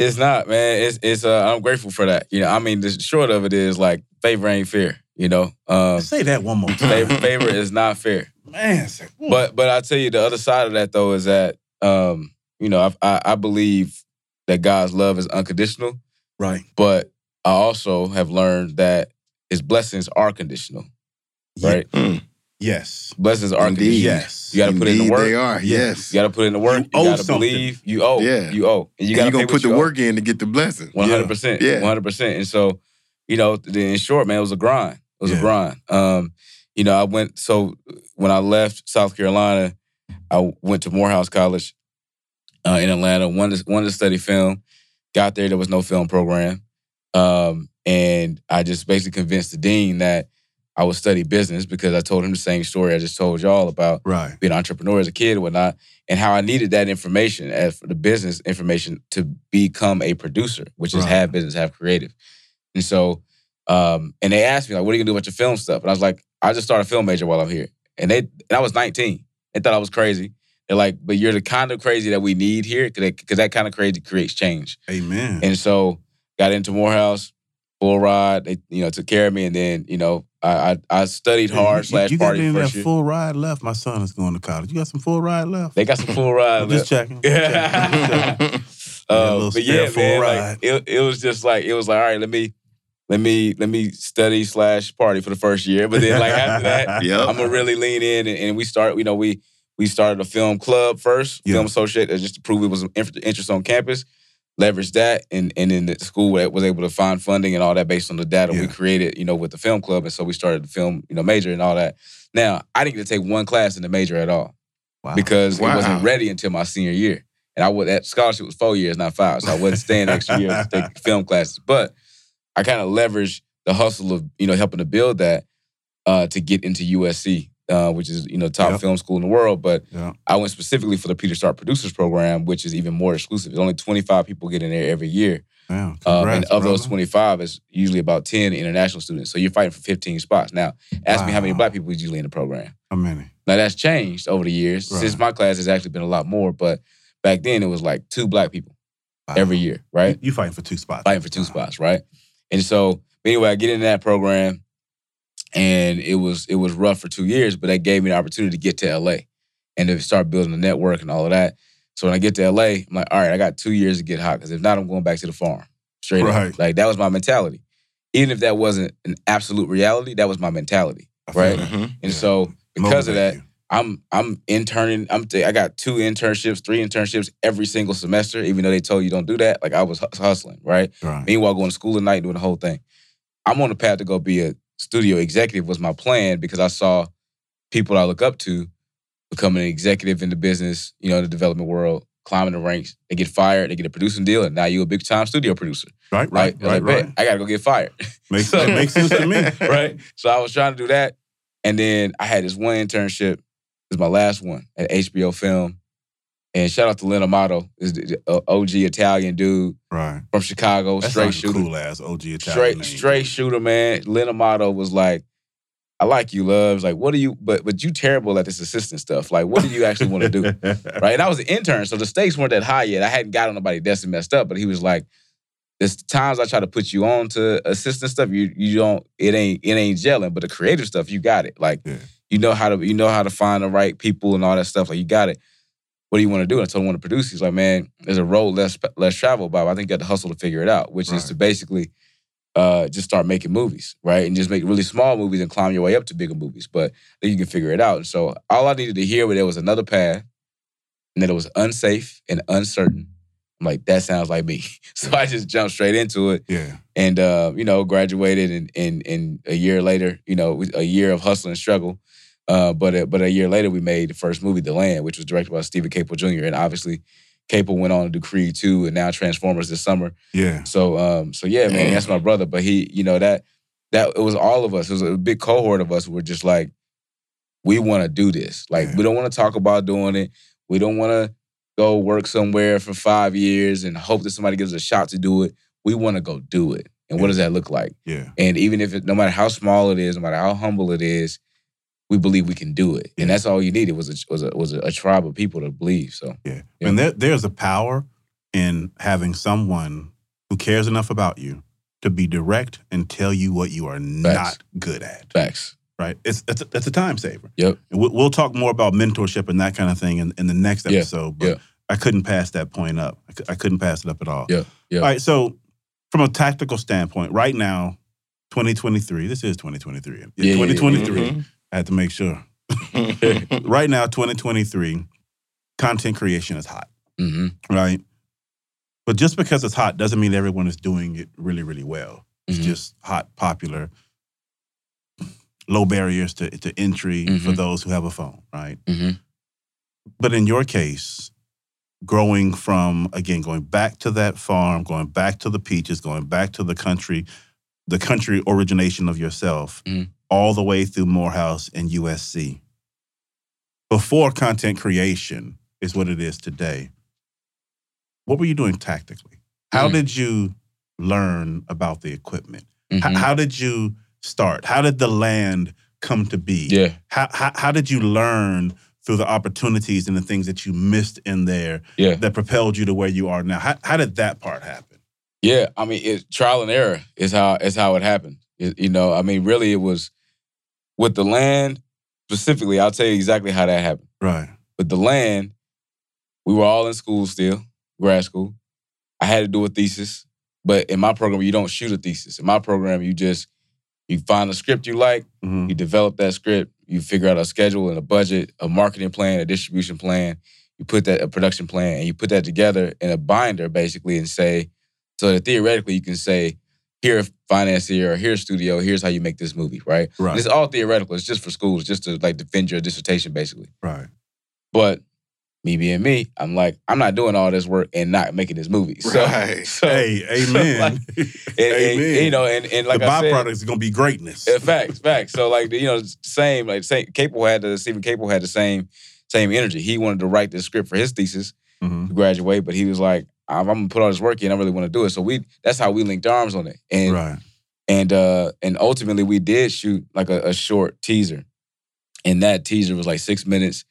It's not, man. It's it's. Uh, I'm grateful for that. You know, I mean, the short of it is like favor ain't fair. You know, um, Say that one more time. favor, favor is not fair. Man, say- But but I tell you, the other side of that though is that um, you know I, I I believe that God's love is unconditional, right. but I also have learned that His blessings are conditional. Right, Yes. blessings are Indeed. conditional. Yes. You got to put in the work. they are, yes. You got to put in the work. You You, owe got to believe. You owe. Yeah. You owe. And you And got you're to gonna put the work in to get the blessing. One hundred percent. Yeah. One hundred percent. And so, you know, in short, man, it was a grind. It was Yeah. a grind. Um, you know, I went. So when I left South Carolina, I went to Morehouse College uh, in Atlanta. Wanted to, wanted to study film. Got there, there was no film program, um, and I just basically convinced the dean that I would study business because I told him the same story I just told y'all about Right. being an entrepreneur as a kid and whatnot, and how I needed that information as the business information to become a producer, which is Right. have business, have creative. And so, um, and they asked me like, "What are you gonna do about your film stuff?" And I was like, "I just started a film major while I'm here." And they, and I was 19. They thought I was crazy. They're like, "But you're the kind of crazy that we need here, because that kind of crazy creates change." Amen. And so, got into Morehouse, full ride. They, you know, took care of me, and then, you know, I I, I studied hard you, slash you got party any of first that full ride left? My son is going to college. You got some full ride left? They got some full ride. Left. Just checking. Yeah, Uh, but yeah, full man, ride. like it, it was just like it was like all right, let me, let me, let me study slash party for the first year, but then like after that, Yep. I'm gonna really lean in and, and we start. You know, we we started a film club first, film associate, just to prove it was an interest on campus. Leveraged that, and and then the school was able to find funding and all that based on the data we created. You know, with the film club, and so we started the film, you know, major and all that. Now I didn't get to take one class in the major at all Wow. because it wasn't ready until my senior year. And I would that scholarship was four years, not five. So I wasn't staying the extra year to take film classes. But I kind of leveraged the hustle of, you know, helping to build that uh, to get into USC, uh, which is, you know, top Yep. film school in the world. But Yeah. I went specifically for the Peter Stark Producers Program, which is even more exclusive. There's only 25 people get in there every year. Damn, Um, and congrats, of those 25, it's usually about 10 international students. So you're fighting for 15 spots. Now, ask me how many black people is usually in the program. How many? Now that's changed over the years. Since my class has actually been a lot more, but back then it was like two black people Wow. every year, right? You, you fighting for two spots. Fighting for two Wow. spots, right? And so anyway, I get into that program, and it was it was rough for two years, but that gave me the opportunity to get to LA and to start building a network and all of that. So when I get to LA, I'm like, all right, I got two years to get hot because if not, I'm going back to the farm. Straight Right. up, like that was my mentality. Even if that wasn't an absolute reality, that was my mentality, I right? that. Mhm. And Yeah. so because of that, you. I'm I'm interning. I'm t- I got two internships, three internships every single semester. Even though they told you don't do that, like I was hustling, right? Right. Meanwhile, going to school at night, doing the whole thing. I'm on the path to go be a studio executive. Was my plan because I saw people I look up to becoming an executive in the business, you know, in the development world, climbing the ranks. They get fired, they get a producing deal, and now you're a big time studio producer. Right, right, Like, I right, like, right. I gotta go get fired. Makes, So- makes sense to me. right? So I was trying to do that. And then I had this one internship. Is my last one at HBO Film. And shout out to Len Amato, is the uh, OG Italian dude Right. from Chicago, That's straight like shooter. cool ass OG Italian straight name. straight shooter, man. Len Amato was like, I like you, loves. Like, what do you but but you terrible at this assistant stuff. Like, what do you actually want to do? right? And I was an intern, so the stakes weren't that high yet. I hadn't got on nobody's desk and messed up, but he was like, "There's times I try to put you on to assistant stuff. You you don't. It ain't it ain't gelling, but the creative stuff, you got it. Like Yeah. you know how to you know how to find the right people and all that stuff. Like you got it. What do you want to do? And I told him I want to produce. He's like, man, there's a road less less traveled by. I think you got to hustle to figure it out, which is to basically uh, just start making movies, right? And just make really small movies and climb your way up to bigger movies. But then you can figure it out. And so all I needed to hear was there was another path and that it was unsafe and uncertain. I'm like, that sounds like me. So I just jumped straight into it. Yeah. And uh, you know, graduated and and and a year later, you know, a year of hustle and struggle. Uh, but a, but a year later, we made the first movie, The Land, which was directed by Stephen Caple Jr. And obviously, Caple went on to do Creed 2 and now Transformers this summer. Yeah. So um, so yeah, man, that's my brother. But he, you know, that that it was all of us. It was a big cohort of us who were just like, we want to do this. Like, we don't want to talk about doing it. We don't want to go work somewhere for five years and hope that somebody gives us a shot to do it. We want to go do it. And what does that look like? Yeah. And even if it, no matter how small it is, no matter how humble it is, we believe we can do it. And that's all you needed was a, was a, was a, a tribe of people to believe. So Yeah. And there, there's a power in having someone who cares enough about you to be direct and tell you what you are not good at. Facts. Right? It's it's a, it's a time saver. Yep. We'll, we'll talk more about mentorship and that kind of thing in, in the next Yeah. episode. But Yeah. I couldn't pass that point up. I, couldn't pass it up at all. Yeah. Yeah. All right. So, from a tactical standpoint, right now, 2023, this is 2023. Yeah, yeah, yeah. 2023. Mm-hmm. I had to make sure. right now, 2023, content creation is hot. Mm-hmm. Right. But just because it's hot doesn't mean everyone is doing it really, really well. It's Mhm. just hot, popular, low barriers to, to entry for Mhm. those who have a phone, right? Mm-hmm. But in your case, growing from, again, going back to that farm, going back to the peaches, going back to the country, the country origination of yourself, Mhm. All the way through Morehouse and USC. Before content creation is what it is today, what were you doing tactically? How Mm. did you learn about the equipment? H- Mhm. how did you start? How did the land come to be? Yeah. How, how, how did you learn through the opportunities and the things that you missed in there Yeah. that propelled you to where you are now? How, how did that part happen? Yeah, I mean, it, trial and error is how is how it happened. It- you know, I mean, really, it was with the land specifically. I'll tell you exactly how that happened. Right. With the land, we were all in school still, grad school. I had to do a thesis, but in my program, you don't shoot a thesis. In my program, you just you find a script you like, mm-hmm. you develop that script, you figure out a schedule and a budget, a marketing plan, a distribution plan. You put that a production plan, and you put that together in a binder, basically, and say, so that theoretically you can say, here financier, or here studio, here's how you make this movie, right? Right. And it's all theoretical. It's just for schools, just to like defend your dissertation, basically. Right. But me being me, I'm like, I'm not doing all this work and not making this movie. So, Right. so hey, so, amen. like, and, and, Amen. you know, and, and like the I said, is going to be greatness. uh, facts, facts. So like you know, same like same. Caple had the Stephen Caple had the same same energy. He wanted to write the script for his thesis Mm-hmm. to graduate, but he was like, I'm, I'm gonna put all this work in. I really want to do it. So we that's how we linked arms on it. And right. and uh and ultimately we did shoot like a, a short teaser, and that teaser was like six minutes.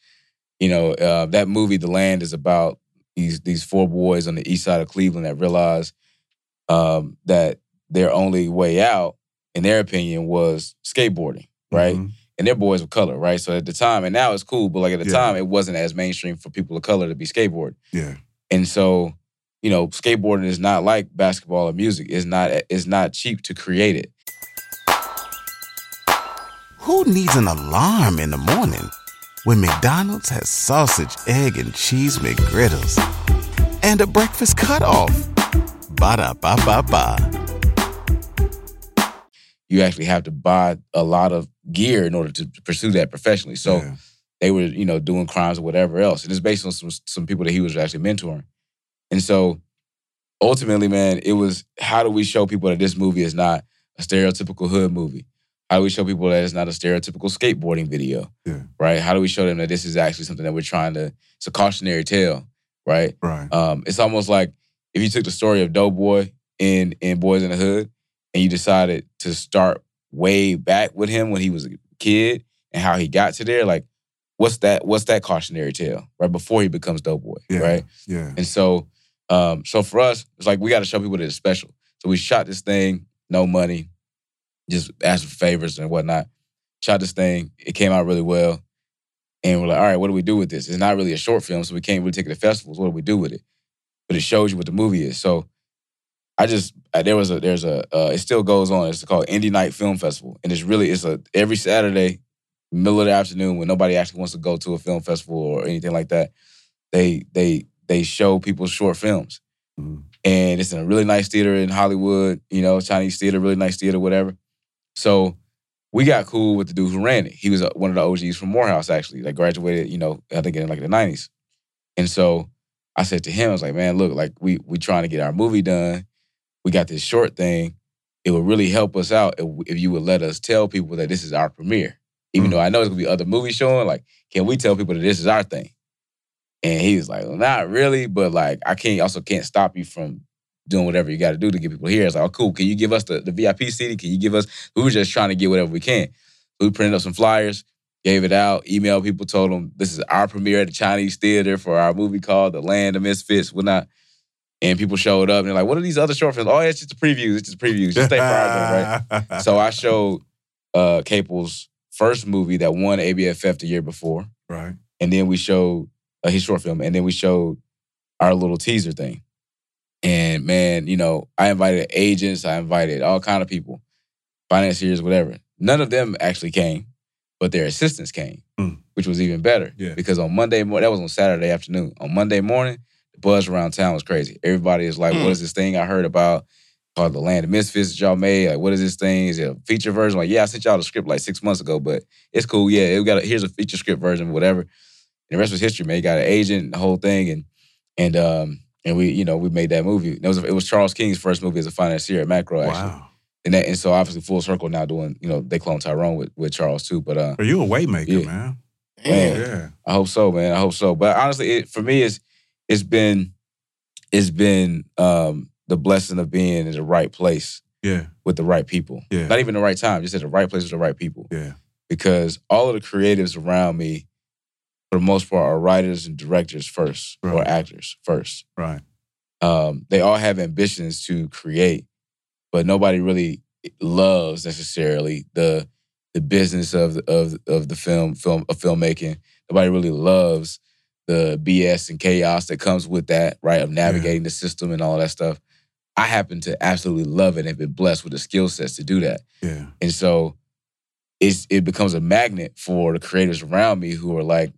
You know, uh, that movie, The Land, is about these these four boys on the east side of Cleveland that realize um, that their only way out, in their opinion, was skateboarding, right? Mhm. And they're boys of color, right? So at the time, and now it's cool, but like at the Yeah. time, it wasn't as mainstream for people of color to be skateboard. Yeah. And so, you know, skateboarding is not like basketball or music. It's not it's not cheap to create it. Who needs an alarm in the morning when McDonald's has sausage, egg, and cheese McGriddles and a breakfast cutoff? Ba da ba ba ba. You actually have to buy a lot of gear in order to pursue that professionally. So they were, you know, doing crimes or whatever else. And it's based on some some people that he was actually mentoring. And so ultimately, man, it was how do we show people that this movie is not a stereotypical hood movie? How do we show people that it's not a stereotypical skateboarding video? Yeah. Right? How do we show them that this is actually something that we're trying to, it's a cautionary tale, right? Right. Um, it's almost like if you took the story of Doughboy in in Boyz n the Hood and you decided to start way back with him when he was a kid and how he got to there, like what's that what's that cautionary tale right before he becomes Doughboy, Yeah. right? Yeah. And so, um, so for us, it's like we got to show people that it's special. So we shot this thing, no money, just asked for favors and whatnot. Shot this thing. It came out really well. And we're like, all right, what do we do with this? It's not really a short film, so we can't really take it to festivals. What do we do with it? But it shows you what the movie is. So I just there was a there's a uh, it still goes on. It's called Indie Night Film Festival, and it's really it's a every Saturday, middle of the afternoon when nobody actually wants to go to a film festival or anything like that. They they they show people short films, and it's in a really nice theater in Hollywood. You know, Chinese theater, really nice theater, whatever. So we got cool with the dude who ran it. He was uh, one of the OGs from Morehouse, actually, that graduated, you know, I think in like the 90s. And so I said to him, I was like, man, look, like we we trying to get our movie done. We got this short thing. It would really help us out if, if you would let us tell people that this is our premiere. Even though I know there's gonna be other movies showing, like, can we tell people that this is our thing? And he was like, well, not really, but like I can't also can't stop you from doing whatever you got to do to get people here. It's like, oh, cool. Can you give us the, the VIP seating? Can you give us? We were just trying to get whatever we can. We printed up some flyers, gave it out, emailed people, told them this is our premiere at the Chinese Theater for our movie called The Land of Misfits, whatnot. And people showed up and they're like, what are these other short films? Oh, it's just a preview. It's just previews. Just stay far right? So I showed uh Caple's first movie that won ABFF the year before. Right. And then we showed uh, his short film. And then we showed our little teaser thing. And man, you know, I invited agents, I invited all kind of people, financiers, whatever. None of them actually came, but their assistants came, which was even better. Yeah. Because on Monday morning, that was on Saturday afternoon. On Monday morning, the buzz around town was crazy. Everybody is like, Mm. what is this thing I heard about called The Land of Misfits that y'all made? Like, what is this thing? Is it a feature version? like, yeah, I sent y'all the script like six months ago, but it's cool. Yeah, it got a, here's a feature script version, whatever. And the rest was history, man. You got an agent, the whole thing, and and um and we, you know, we made that movie. It was it was Charles King's first movie as a financier at Macro, actually. Wow. And that and so obviously full circle now doing, you know, they clone Tyrone with, with Charles too. But uh Are you a waymaker, Yeah. man? Man, Yeah. I hope so, man. I hope so. But honestly, it, for me, it's it's been it's been um, the blessing of being in the right place Yeah. with the right people. Yeah. Not even the right time, just at the right place with the right people. Yeah. Because all of the creatives around me, for the most part, are writers and directors first, or actors first. Right. Um, they all have ambitions to create, but nobody really loves necessarily the the business of of of the film film of filmmaking. Nobody really loves the BS and chaos that comes with that, right? Of navigating the system and all that stuff. I happen to absolutely love it and have been blessed with the skill sets to do that. Yeah. And so it's it becomes a magnet for the creators around me who are like,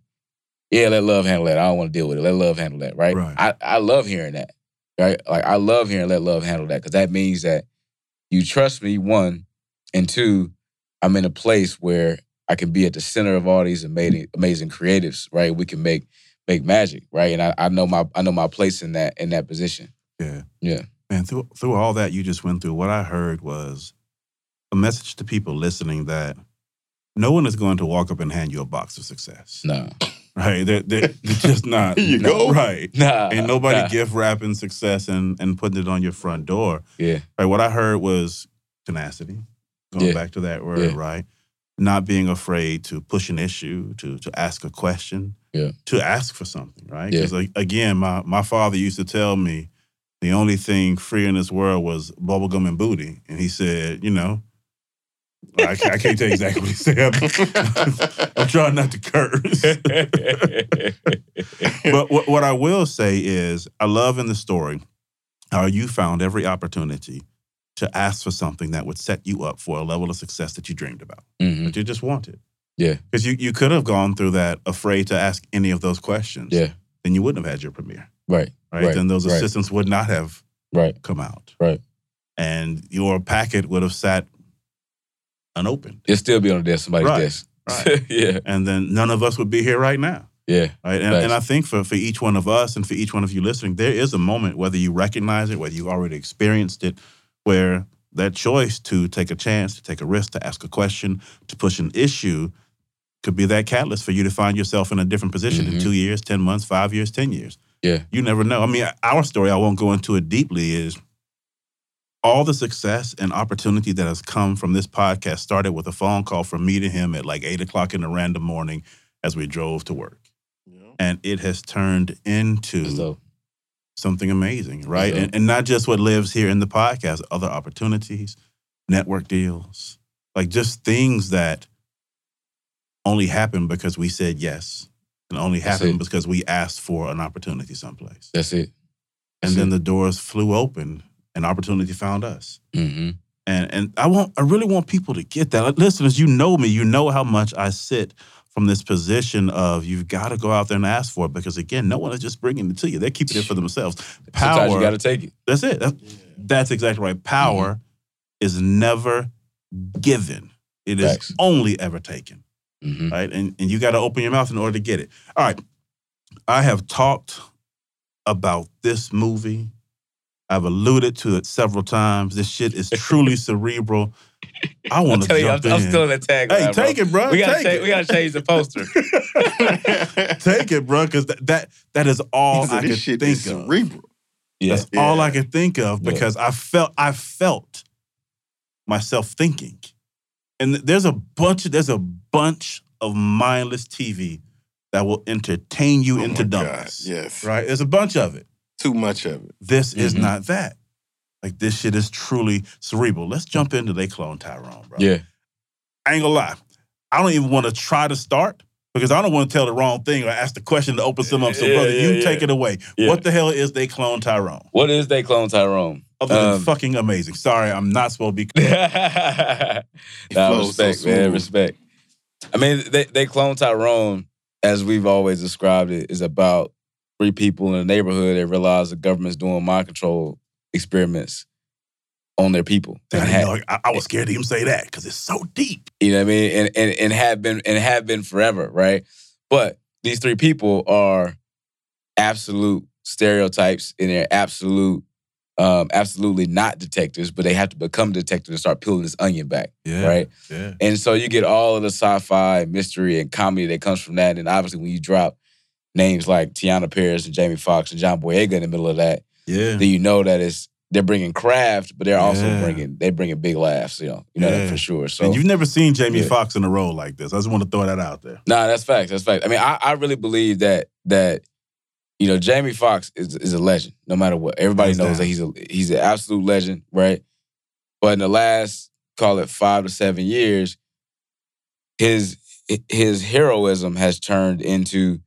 yeah, let love handle that. I don't want to deal with it. Let love handle that, right? Right. I, I love hearing that, right? Like I love hearing let love handle that because that means that you trust me, one, and two, I'm in a place where I can be at the center of all these amazing amazing creatives, right? We can make make magic, right? And I, I know my I know my place in that in that position. Yeah. Yeah. Man, through through all that you just went through, what I heard was a message to people listening that no one is going to walk up and hand you a box of success. No. Right. They're, they're, they're just not. Here you No, go. Right. Nah. Ain't nobody nah. gift wrapping success and, and putting it on your front door. Yeah. Right. What I heard was tenacity. Going Yeah. back to that word, Yeah. right? Not being afraid to push an issue, to to ask a question, Yeah. to ask for something, right? Because like, again, my my father used to tell me the only thing free in this world was bubblegum and booty, and he said, you know. I can't, I can't tell you exactly what he said. I'm, trying not to curse. but what, what I will say is, I love in the story how you found every opportunity to ask for something that would set you up for a level of success that you dreamed about, Mhm. that you just wanted. Yeah. Because you, you could have gone through that afraid to ask any of those questions. Yeah. Then you wouldn't have had your premiere, Right. right? Right. Then those right. assistants would not have Right. come out. Right. And your packet would have sat unopened. It'll still be on the desk, somebody's Right. desk. Right. yeah. And then none of us would be here right now. Yeah. Right. And, and I think for, for each one of us and for each one of you listening, there is a moment, whether you recognize it, whether you already experienced it, where that choice to take a chance, to take a risk, to ask a question, to push an issue could be that catalyst for you to find yourself in a different position in Mhm. two years, 10 months, five years, 10 years. Yeah. You never know. I mean, our story, I won't go into it deeply, is all the success and opportunity that has come from this podcast started with a phone call from me to him at like eight o'clock in a random morning as we drove to work. And it has turned into something amazing, right? And, and not just what lives here in the podcast, other opportunities, network deals, like just things that only happened because we said yes, and only That's happened because we asked for an opportunity someplace. That's it. and That's then it. the doors flew open, and opportunity found us. Mm-hmm. And and I want I really want people to get that. Like, listeners, you know me, you know how much I sit from this position of you've got to go out there and ask for it because again, no one is just bringing it to you. They're keeping it for themselves. Power. Sometimes you got to take it. That's it. That's, that's exactly right. Power is never given. It is Facts. only ever taken. Mm-hmm. Right? And and you got to open your mouth in order to get it. All right. I have talked about this movie. I've alluded to it several times. This shit is truly cerebral. I want to telling you, I'm, jump I'm still in the tag. Hey, line, take bro. it, bro. We gotta Take change, it. we gotta change the poster. Take it, bro, because that, that that is all said, I this could think is of. cerebral. yeah. That's all I could think of Yeah. because I felt I felt myself thinking. And there's a bunch of there's a bunch of mindless TV that will entertain you Oh into my God, dumbness. yes. Right? There's a bunch of it. Too much of it. This is Mhm. not that. Like this shit is truly cerebral. Let's jump into they clone Tyrone, bro. Yeah. I ain't gonna lie. I don't even want to try to start because I don't want to tell the wrong thing or ask the question to open some up. So, Yeah, brother, yeah, you yeah. take it away. Yeah. What the hell is they clone Tyrone? What is they clone Tyrone? Other than Um, fucking amazing. Sorry, I'm not supposed to be. nah, flows so respect, man, respect. I mean, they they clone Tyrone, as we've always described it, is about three people in the neighborhood that realize the government's doing mind control experiments on their people. I, And didn't know, I, I was scared to even say that because it's so deep. You know what I mean? And and and have been and have been forever, right? But these three people are absolute stereotypes and they're absolute um absolutely not detectives, but they have to become detectives and start peeling this onion back. Yeah. Right. Yeah. And so you get all of the sci-fi, mystery, and comedy that comes from that. And obviously when you drop names like Teyonah Parris and Jamie Foxx and John Boyega in the middle of that, Yeah. then you know that it's they're bringing craft, but they're also Yeah. bringing they bringing big laughs, you know, you know that Yeah. for sure. So and you've never seen Jamie Yeah. Foxx in a role like this. I just want to throw that out there. Nah, that's facts. That's facts. I mean, I, I really believe that that you know Jamie Foxx is is a legend, no matter what. Everybody Hands knows down. that he's a he's an absolute legend, right? But in the last call it five to seven years, his his heroism has turned into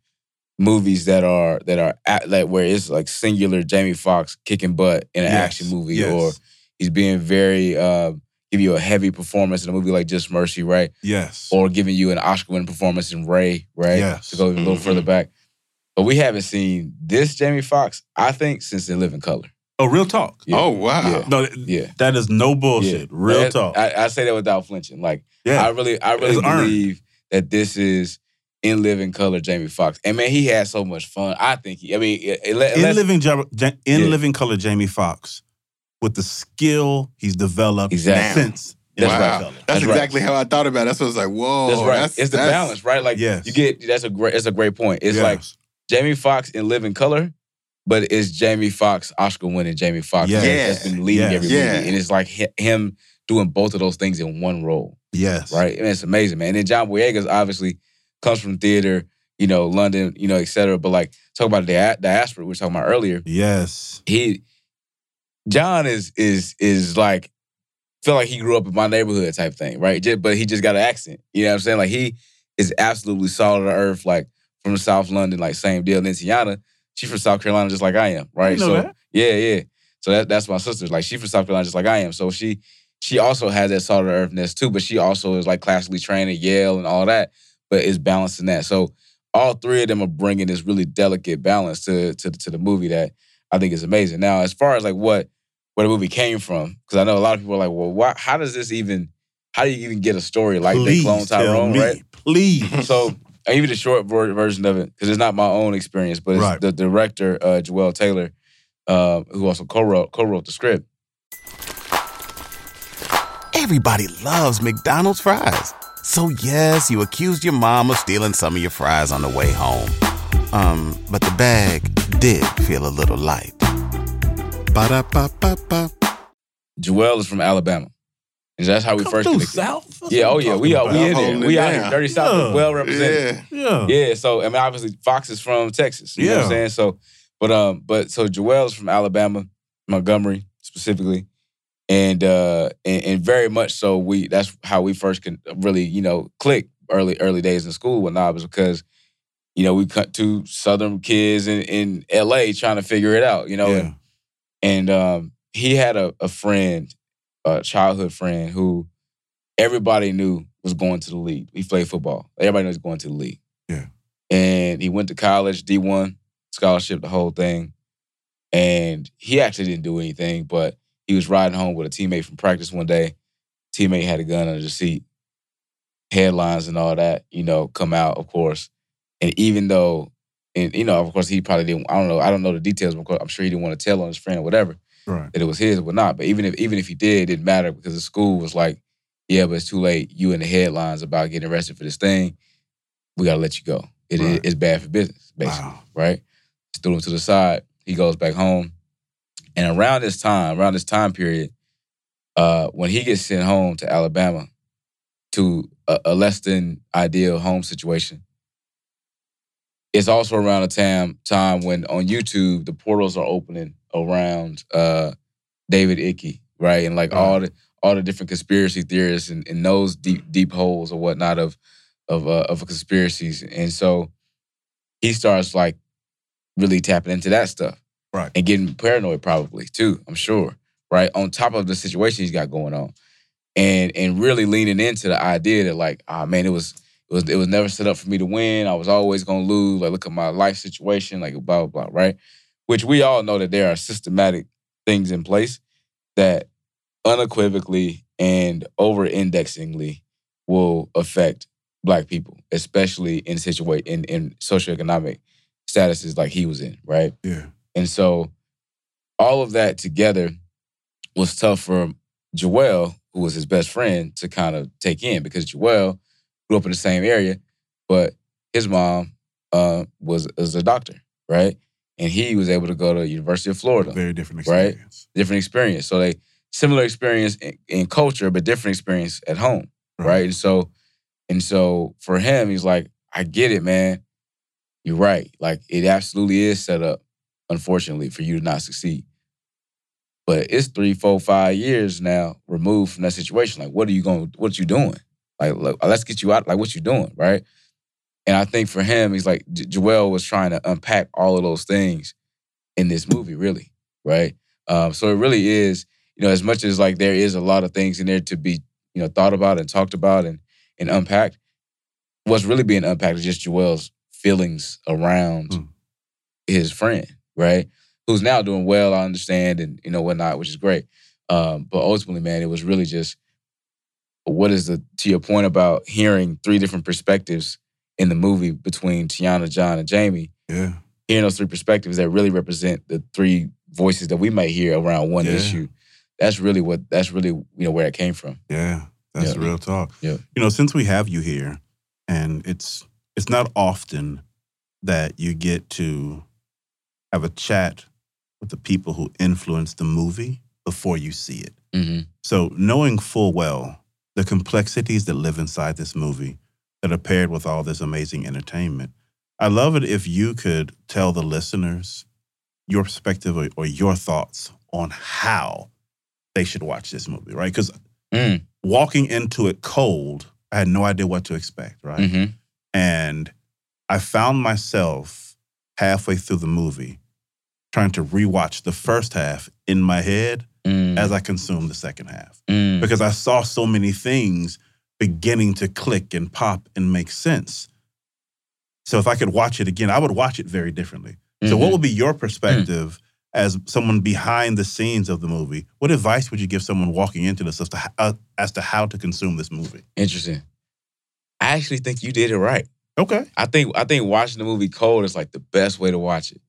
movies that are that are at, like where it's like singular Jamie Foxx kicking butt in an Yes, action movie, yes. or he's being very uh, give you a heavy performance in a movie like Just Mercy, right? Yes. or giving you an Oscar winning performance in Ray, right? Yes. To go even a little Mhm. further back. But we haven't seen this Jamie Foxx, I think, since They Live in Color. oh, real talk. Yeah. Oh wow. Yeah. No, Yeah. that is no bullshit. Yeah. Real That- talk. I, I say that without flinching. Like, yeah. I really, I really It's earned. believe that this is in living color Jamie Foxx. And man, he had so much fun. I think he, I mean, it, it, in living Ja- Ja- in Yeah. living color, Jamie Foxx, with the skill he's developed Exactly. since. In That's Living right. Color. That's, That's right. exactly how I thought about it. That's what I was like, whoa. that's right. That's, it's the that's- balance, right? Like, Yes. you get, that's a great, that's a great point. It's Yes. like Jamie Foxx in living color, but it's Jamie Foxx Oscar winning Jamie Foxx Yes. that's been leading Yes. every Yeah. movie, and it's like him doing both of those things in one role, yes, right? And it's amazing, man. And then John Boyega's obviously comes from theater, you know, London, you know, et cetera. But like talk about the dia- diaspora we were talking about earlier. Yes, He, John is is is like feel like he grew up in my neighborhood type thing, right? Just, but he just got an accent. You know what I'm saying? Like he is absolutely solid the earth, like from South London, like same deal. And then Teyonah, she from South Carolina, just like I am, right? know so that. yeah, yeah. So that, that's my sister. Like she from South Carolina, just like I am. So she she also has that solid earthness too, but she also is like classically trained at Yale and all that, but is balancing that. So all three of them are bringing this really delicate balance to to, to the movie that I think is amazing. Now, as far as like what where the movie came from, because I know a lot of people are like, well, why, how does this even? How do you even get a story like please they clone tell Tyrone, me, right? please. So I give you the short version of it because it's not my own experience, but it's Right. the director uh, Juel Taylor, uh, who also co-wrote co-wrote the script. Everybody loves McDonald's fries. So yes, you accused your mom of stealing some of your fries on the way home. Um, but the bag did feel a little light. Ba-da-ba-ba-ba. Juel is from Alabama, and that's how we Come first through connected. South. That's Yeah, oh yeah, we talking are we about. in there. We out here, dirty South, Yeah. well represented. Yeah. Yeah, Yeah, so I mean, obviously Foxx is from Texas. You know what Yeah. I'm saying? So, but um, but so Juel's from Alabama, Montgomery specifically, and uh, and, and very much so we that's how we first can really you know click early early days in school I was because you know we cut two southern kids in in L.A. trying to figure it out. You know, Yeah. and, and um, he had a, a friend, a childhood friend who everybody knew was going to the league. He played football. Everybody knows going to the league. Yeah. And he went to college, D1, scholarship, the whole thing. And he actually didn't do anything, but he was riding home with a teammate from practice one day. Teammate had a gun under the seat. Headlines and all that, you know, come out, of course. And even though, and you know, of course, he probably didn't. I don't know. I don't know the details. But I'm sure he didn't want to tell on his friend or whatever Right. that it was his or not. But even if even if he did, it didn't matter because the school was like, yeah, but it's too late. You in the headlines about getting arrested for this thing. We gotta let you go. It is Right. it's bad for business, basically. Wow. Right? Just threw him to the side. He goes back home. And around this time, around this time period, uh, when he gets sent home to Alabama to a, a less than ideal home situation, it's also around the time time when on YouTube the portals are opening around uh, David Icke, right? And like all the all the different conspiracy theorists and, and those deep deep holes or whatnot of of uh, of conspiracies, and so he starts like really tapping into that stuff, Right. And getting paranoid probably too. I'm sure, right? On top of the situation he's got going on, and and really leaning into the idea that like, ah man, it was it was it was never set up for me to win. I was always gonna lose. Like, look at my life situation, like blah blah blah, right? Which we all know that there are systematic things in place that unequivocally and over indexingly will affect black people, especially in situa- in in socioeconomic statuses like he was in, right? Yeah. And so all of that together was tough for Juel, who was his best friend, to kind of take in because Juel grew up in the same area, but his mom uh, was was a doctor, right? And he was able to go to University of Florida, Very different experience. right? Different experience. So they similar experience in, in culture, but different experience at home, right? And so, and so for him, he's like, I get it, man. You're right. Like it absolutely is set up, unfortunately, for you to not succeed. But it's three, four, five years now removed from that situation. Like, what are you going? What you doing? Like, look, let's get you out. Like, what you doing, right? And I think for him, he's like Juel was trying to unpack all of those things in this movie, really, right? Um, so it really is, you know, as much as like there is a lot of things in there to be, you know, thought about and talked about and and unpacked. What's really being unpacked is just Juel's feelings around his friend, right? Who's now doing well, I understand, and you know whatnot, which is great. Um, but ultimately, man, it was really just what is the to your point about hearing three different perspectives in the movie between Teyonah, John, and Jamie. Yeah. Hearing those three perspectives that really represent the three voices that we might hear around one Yeah. issue. That's really what that's really you know where it came from. Yeah, that's Yeah. real talk. Yeah. You know, since we have you here, and it's it's not often that you get to have a chat with the people who influence the movie before you see it. Mm-hmm. So knowing full well the complexities that live inside this movie that are paired with all this amazing entertainment, I love it if you could tell the listeners your perspective or, or your thoughts on how they should watch this movie, right? Because Mm. walking into it cold, I had no idea what to expect, right? Mm-hmm. And I found myself halfway through the movie trying to rewatch the first half in my head Mm. as I consumed the second half Mm. because I saw so many things beginning to click and pop and make sense. So if I could watch it again, I would watch it very differently. So what Mhm. would be your perspective as someone behind the scenes of the movie? What advice would you give someone walking into this as to, uh, as to how to consume this movie? Interesting. I actually think you did it right. Okay. I think I think watching the movie cold is like the best way to watch it.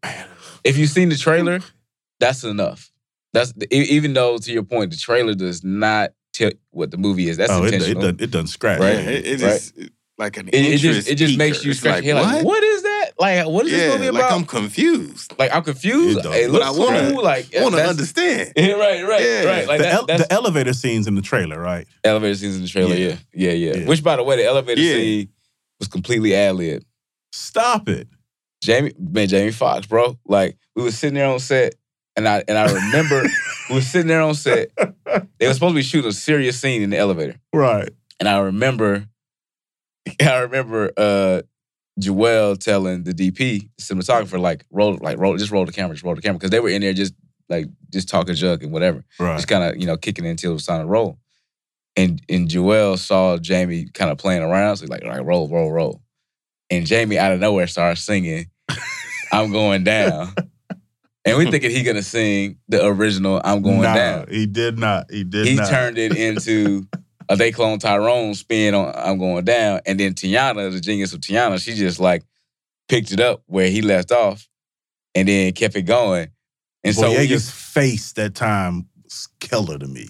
If you've seen the trailer, that's enough. That's e- even though to your point, the trailer does not tell what the movie is. That's oh, it, it, intentional. done, it done scratch. Right. Yeah, it, it Right. just like an It, it just interest it just piquer. makes you It's scratch your head like, what is that? Like, what is yeah, this movie about? like I'm confused. Like I'm confused. It don't. It But looks I wanna- cool. Like I want to understand. Yeah, right, right, Yeah. right. Like the, that, el- that's the elevator scenes in the trailer, right? elevator scenes in the trailer. Yeah. Yeah. yeah, yeah, Yeah. Which, by the way, the elevator Yeah. scene was completely ad lib. Stop it. Jamie, man, Jamie Foxx, bro. Like we was sitting there on set, and I and I remember we was sitting there on set. They were supposed to be shooting a serious scene in the elevator, Right. and I remember I remember uh Juel telling the DP, cinematographer, like roll, like roll, just roll the camera, just roll the camera, because they were in there just like just talking junk and whatever, Right. just kind of you know kicking it until it was time to roll. And and Juel saw Jamie kind of playing around, so he's like, all right, roll, roll, roll. And Jamie out of nowhere starts singing, "I'm going down," and we thinking he gonna sing the original "I'm going Nah, down." He did not. He did he not. turned it into a they clone Tyrone spin on I'm going down. And then Teyonah, the genius of Teyonah, she just like picked it up where he left off and then kept it going. And so Boyega's just, face that time was killer to me.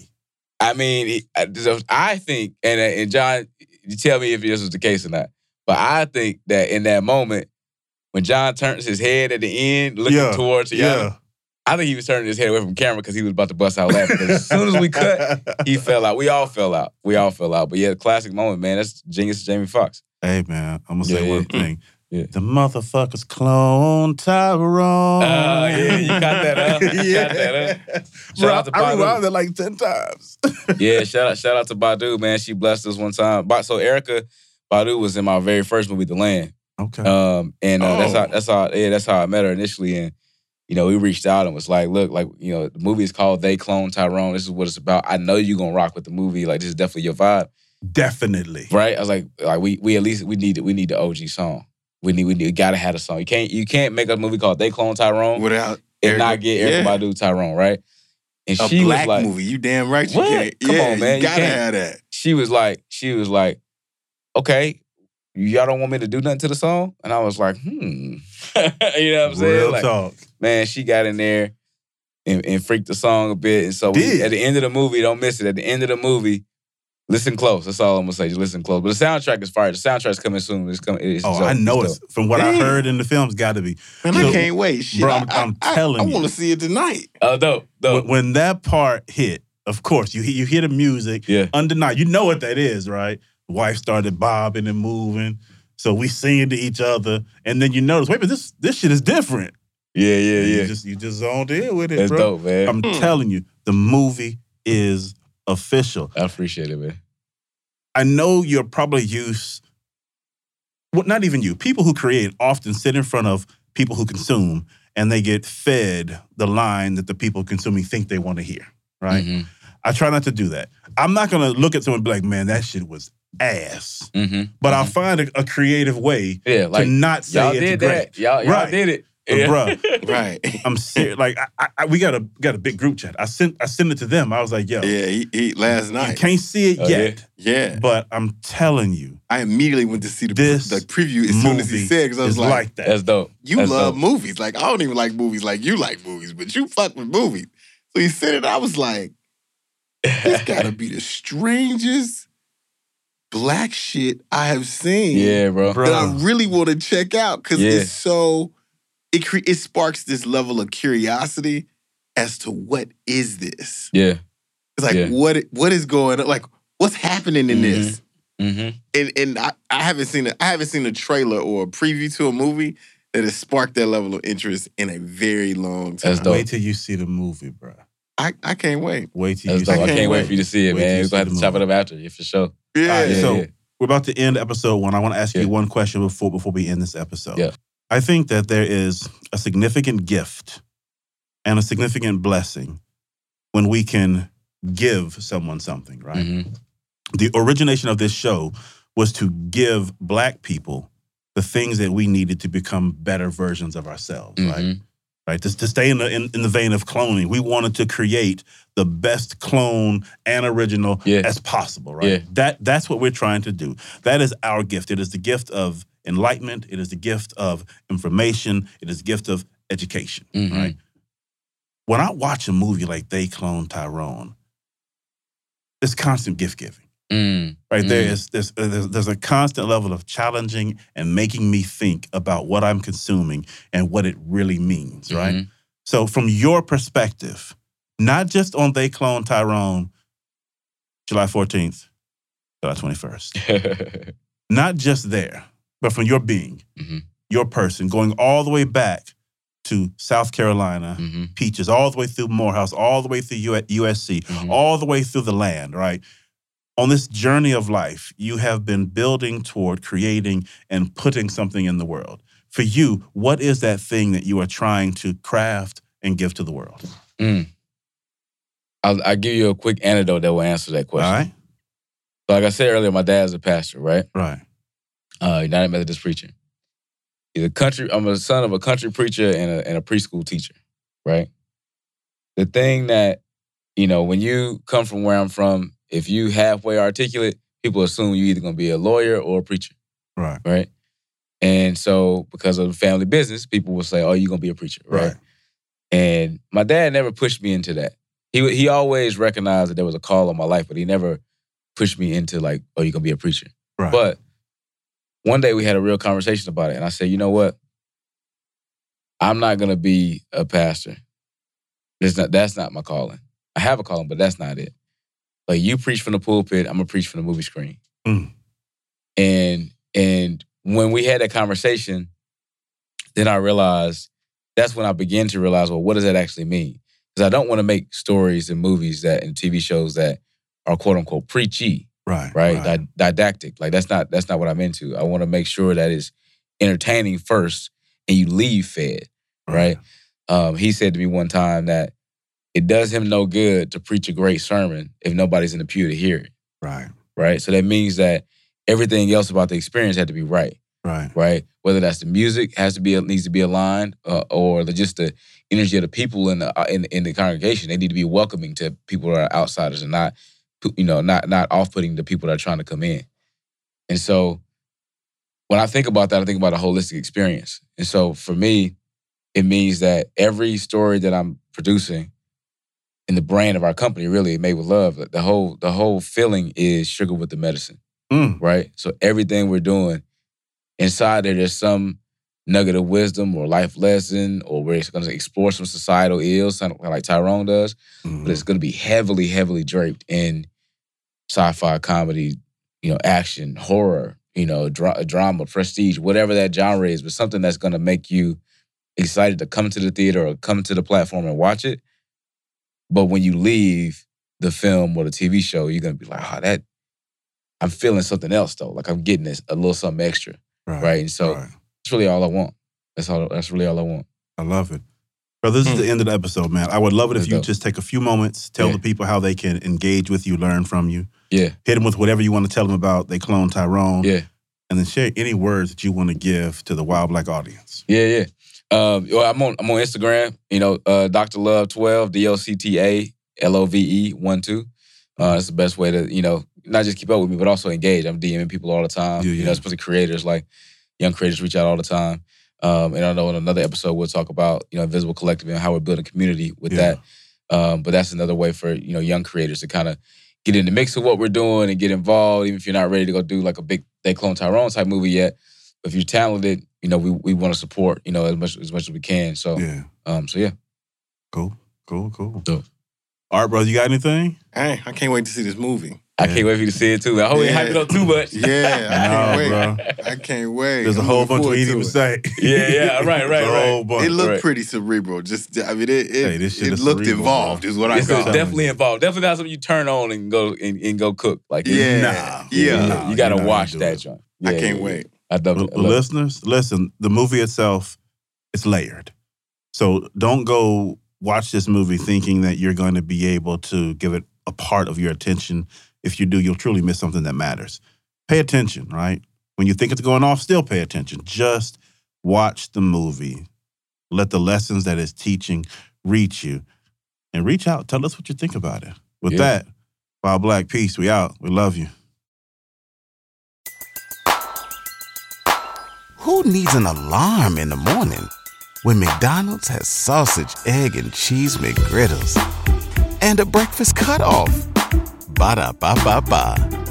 I mean, I- think, and, uh, and John, you tell me if this was the case or not, but I think that in that moment, when John turns his head at the end, looking Yeah, towards Teyonah, yeah. I think he was turning his head away from camera because he was about to bust out laughing. as soon as we cut, he fell out. We all fell out. We all fell out. But yeah, classic moment, man. That's genius Jamie Foxx. Hey man, I'm gonna say Yeah, one yeah. thing. Yeah. The motherfuckers clone Tyrone. Oh, yeah, you got that up. You got yeah. that up. Shout Bro, out to I rewound that like 10 times. Yeah, shout out, shout out to Badu, man. She blessed us one time. So Erykah Badu was in my very first movie, The Land. Okay. Um, and uh, that's Oh. how that's how yeah, that's how I met her initially. And you know, we reached out and was like, look, like, you know, the movie is called They Clone Tyrone. This is what it's about. I know you're gonna rock with the movie. Like, this is definitely your vibe. Definitely. Right? I was like, like we we at least we need we need the OG song. We need we need we gotta have a song. You can't you can't make a movie called They Clone Tyrone Without and not get Erykah yeah. Badu Tyrone, right? And a she black was like, movie. You damn right you What? can't. Come yeah, on, man. You You gotta can't. have that. she was like, she was like, okay, y'all don't want me to do nothing to the song? And I was like, hmm. you know what I'm saying? Real Like, talk. man, she got in there and, and freaked the song a bit. And so we- at the end of the movie, don't miss it. At the end of the movie, listen close. That's all I'm gonna say. Just listen close. But the soundtrack is fire. The soundtrack's coming soon. It's coming. It's Oh, dope. I know dope. it's from what I heard in the film's got to be. Man, So- I can't wait. Shit, Bro, I'm- I, I'm I- telling I, you. want to see it tonight. Oh, dope, dope. When, when that part hit, of course, you hear- you hear the music. Yeah. Undeniable. You know what that is, right? Wife started bobbing and moving. So we singing to each other, and then you notice, wait, but this this shit is different. Yeah, yeah, And yeah. You just you just zoned in with it, That's bro. dope, man. I'm hmm. telling you, the movie is official. I appreciate it, man. I know you're probably used, well, not even you, people who create often sit in front of people who consume and they get fed the line that the people consuming think they want to hear, right? Mhm. I try not to do that. I'm not going to look at someone and be like, man, that shit was ass. Mhm. But I'll find a, a creative way Yeah, like to not say y'all it's did great. that. Y'all, y'all Right. did it. But Yeah. bruh, Right. I'm serious. Like I, I, I- we got a got a big group chat. I sent I sent it to them. I was like, yo, Yeah, he, he last you night. can't see it Oh, yet, Yeah. but I'm telling you, I immediately went to see the, This the preview as soon as he said because I was is like, like that. That's dope. you That's love dope. movies. Like, I don't even like movies like you like movies, but you fuck with movies. So he said it. I was like, this gotta be the strangest black shit I have seen Yeah, bro. Bro. that I really want to check out because Yeah. it's so, it, cre- it sparks this level of curiosity as to what is this? Yeah. It's like, Yeah. what what is going on? Like, what's happening in Mhm. this? Mm-hmm. and and I, I haven't seen a, I haven't seen a trailer or a preview to a movie that has sparked that level of interest in a very long time. That's dope. Wait till you see the movie, bro. I, I can't wait. Wait till That's you dope. see I it. can't wait for you to see it, Wait man. you We're gonna have to the chop it up after you for sure. Yeah. All right, Yeah, so yeah. we're about to end episode one. I want to ask Yeah. you one question before before we end this episode. Yeah. I think that there is a significant gift and a significant blessing when we can give someone something, right? Mhm. The origination of this show was to give black people the things that we needed to become better versions of ourselves, right? Mhm. right? To, to stay in the in, in the vein of cloning, we wanted to create the best clone and original Yeah. as possible, right? Yeah. That that's what we're trying to do. That is our gift. It is the gift of enlightenment. It is the gift of information. It is the gift of education, Mhm. right? When I watch a movie like They Clone Tyrone, it's constant gift giving Mm. right there Mm. is there's, uh, there's there's a constant level of challenging and making me think about what I'm consuming and what it really means, right? Mhm. So from your perspective, not just on They Clone Tyrone, July 14th, July 21st, not just there, but from your being, Mhm. your person, going all the way back to South Carolina, Mhm. Peaches, all the way through Morehouse, all the way through USC, Mhm. all the way through the land, right? on this journey of life, you have been building toward creating and putting something in the world. For you, what is that thing that you are trying to craft and give to the world? Mm. I'll, I'll give you a quick anecdote that will answer that question. All right. So like I said earlier, my dad's a pastor, right? Right. Uh, United Methodist preacher. He's a country. I'm a son of a country preacher and a, and a preschool teacher, right? The thing that you know, when you come from where I'm from, if you halfway articulate, people assume you're either going to be a lawyer or a preacher, Right. right? And so, because of the family business, people will say, "Oh, you're going to be a preacher," right? Right. And my dad never pushed me into that. He he always recognized that there was a call on my life, but he never pushed me into like, "Oh, you're going to be a preacher." Right. But one day we had a real conversation about it, and I said, "You know what? I'm not going to be a pastor. That's not that's not my calling. I have a calling, but that's not it. Like you preach from the pulpit, I'm gonna preach from the movie screen. Mm. And and when we had that conversation, then I realized that's when I began to realize, well, what does that actually mean? Because I don't want to make stories and movies that and TV shows that are quote unquote preachy, Right. right? Di- didactic. Like that's not that's not what I'm into. I want to make sure that it's entertaining first and you leave fed, right? Um, he said to me one time that it does him no good to preach a great sermon if nobody's in the pew to hear it, Right. right? So that means that everything else about the experience had to be right, Right. right? Whether that's the music has to be needs to be aligned, uh, or the, just the energy of the people in the uh, in, in the congregation. They need to be welcoming to people that are outsiders and not, you know, not not off putting the people that are trying to come in. And so, when I think about that, I think about a holistic experience. And so, for me, it means that every story that I'm producing in the brand of our company, really made with love, the whole the whole feeling is sugar with the medicine, Mm. right? So everything we're doing inside there, there's some nugget of wisdom or life lesson, or we're going to explore some societal ills, kind of like Tyrone does. But it's mm-hmm. going to be heavily, heavily draped in sci-fi, comedy, you know, action, horror, you know, dra- drama, prestige, whatever that genre is, but something that's going to make you excited to come to the theater or come to the platform and watch it. But when you leave the film or the TV show, you're gonna be like, oh, that I'm feeling something else though. Like I'm getting this a little something extra. Right. And so that's really all I want. That's all that's really all I want. I love it. Bro, this is the end of the episode, man. I would love it if That's you dope. just take a few moments, tell Yeah. the people how they can engage with you, learn from you. Yeah. Hit them with whatever you want to tell them about. They clone Tyrone. Yeah. And then share any words that you want to give to the While Black audience. Yeah, yeah. Um, well, I'm on I'm on Instagram. You know, uh, Dr. Love twelve D O C T A L O V E one two. Uh, that's the best way to you know not just keep up with me, but also engage. I'm DMing people all the time. Yeah, You yeah. know, especially creators like young creators reach out all the time. Um, and I know in another episode we'll talk about you know Invisible Collective and how we're building community with Yeah. that. Um, but that's another way for you know young creators to kind of get in the mix of what we're doing and get involved, even if you're not ready to go do like a big they clone Tyrone type movie yet. But if you're talented, you know we we want to support you know as much as much as we can. So Yeah. um, so yeah. Cool, cool, cool. Dope. All right, bro, you got anything? Hey, I can't wait to see this movie. I can't wait for you to see it too. I hope you Yeah. hype it up too much. Yeah, I can't wait. bro. I can't wait. There's a I'm whole bunch we forward didn't to even it. say. Yeah, yeah, right, right, There's a right. whole bunch. It looked Right. pretty cerebral. Just, I mean, it it, Hey, this shit it is looked cerebral, involved. bro. Is what I It's got. definitely involved. Definitely not something you turn on and go and, and go cook. Like it's- Yeah, Nah. yeah. Nah, you got to you're watch that it. joint. I can't yeah, wait. I love L- it. I love it. listeners, listen, the movie itself, it's layered. So don't go watch this movie thinking that you're going to be able to give it a part of your attention. If you do, you'll truly miss something that matters. Pay attention, right? When you think it's going off, still pay attention. Just watch the movie. Let the lessons that it's teaching reach you and reach out. Tell us what you think about it. With Yeah. that, While Black Peace, we out. We love you. Who needs an alarm in the morning when McDonald's has sausage, egg, and cheese McGriddles and a breakfast cutoff? Ba da ba ba ba.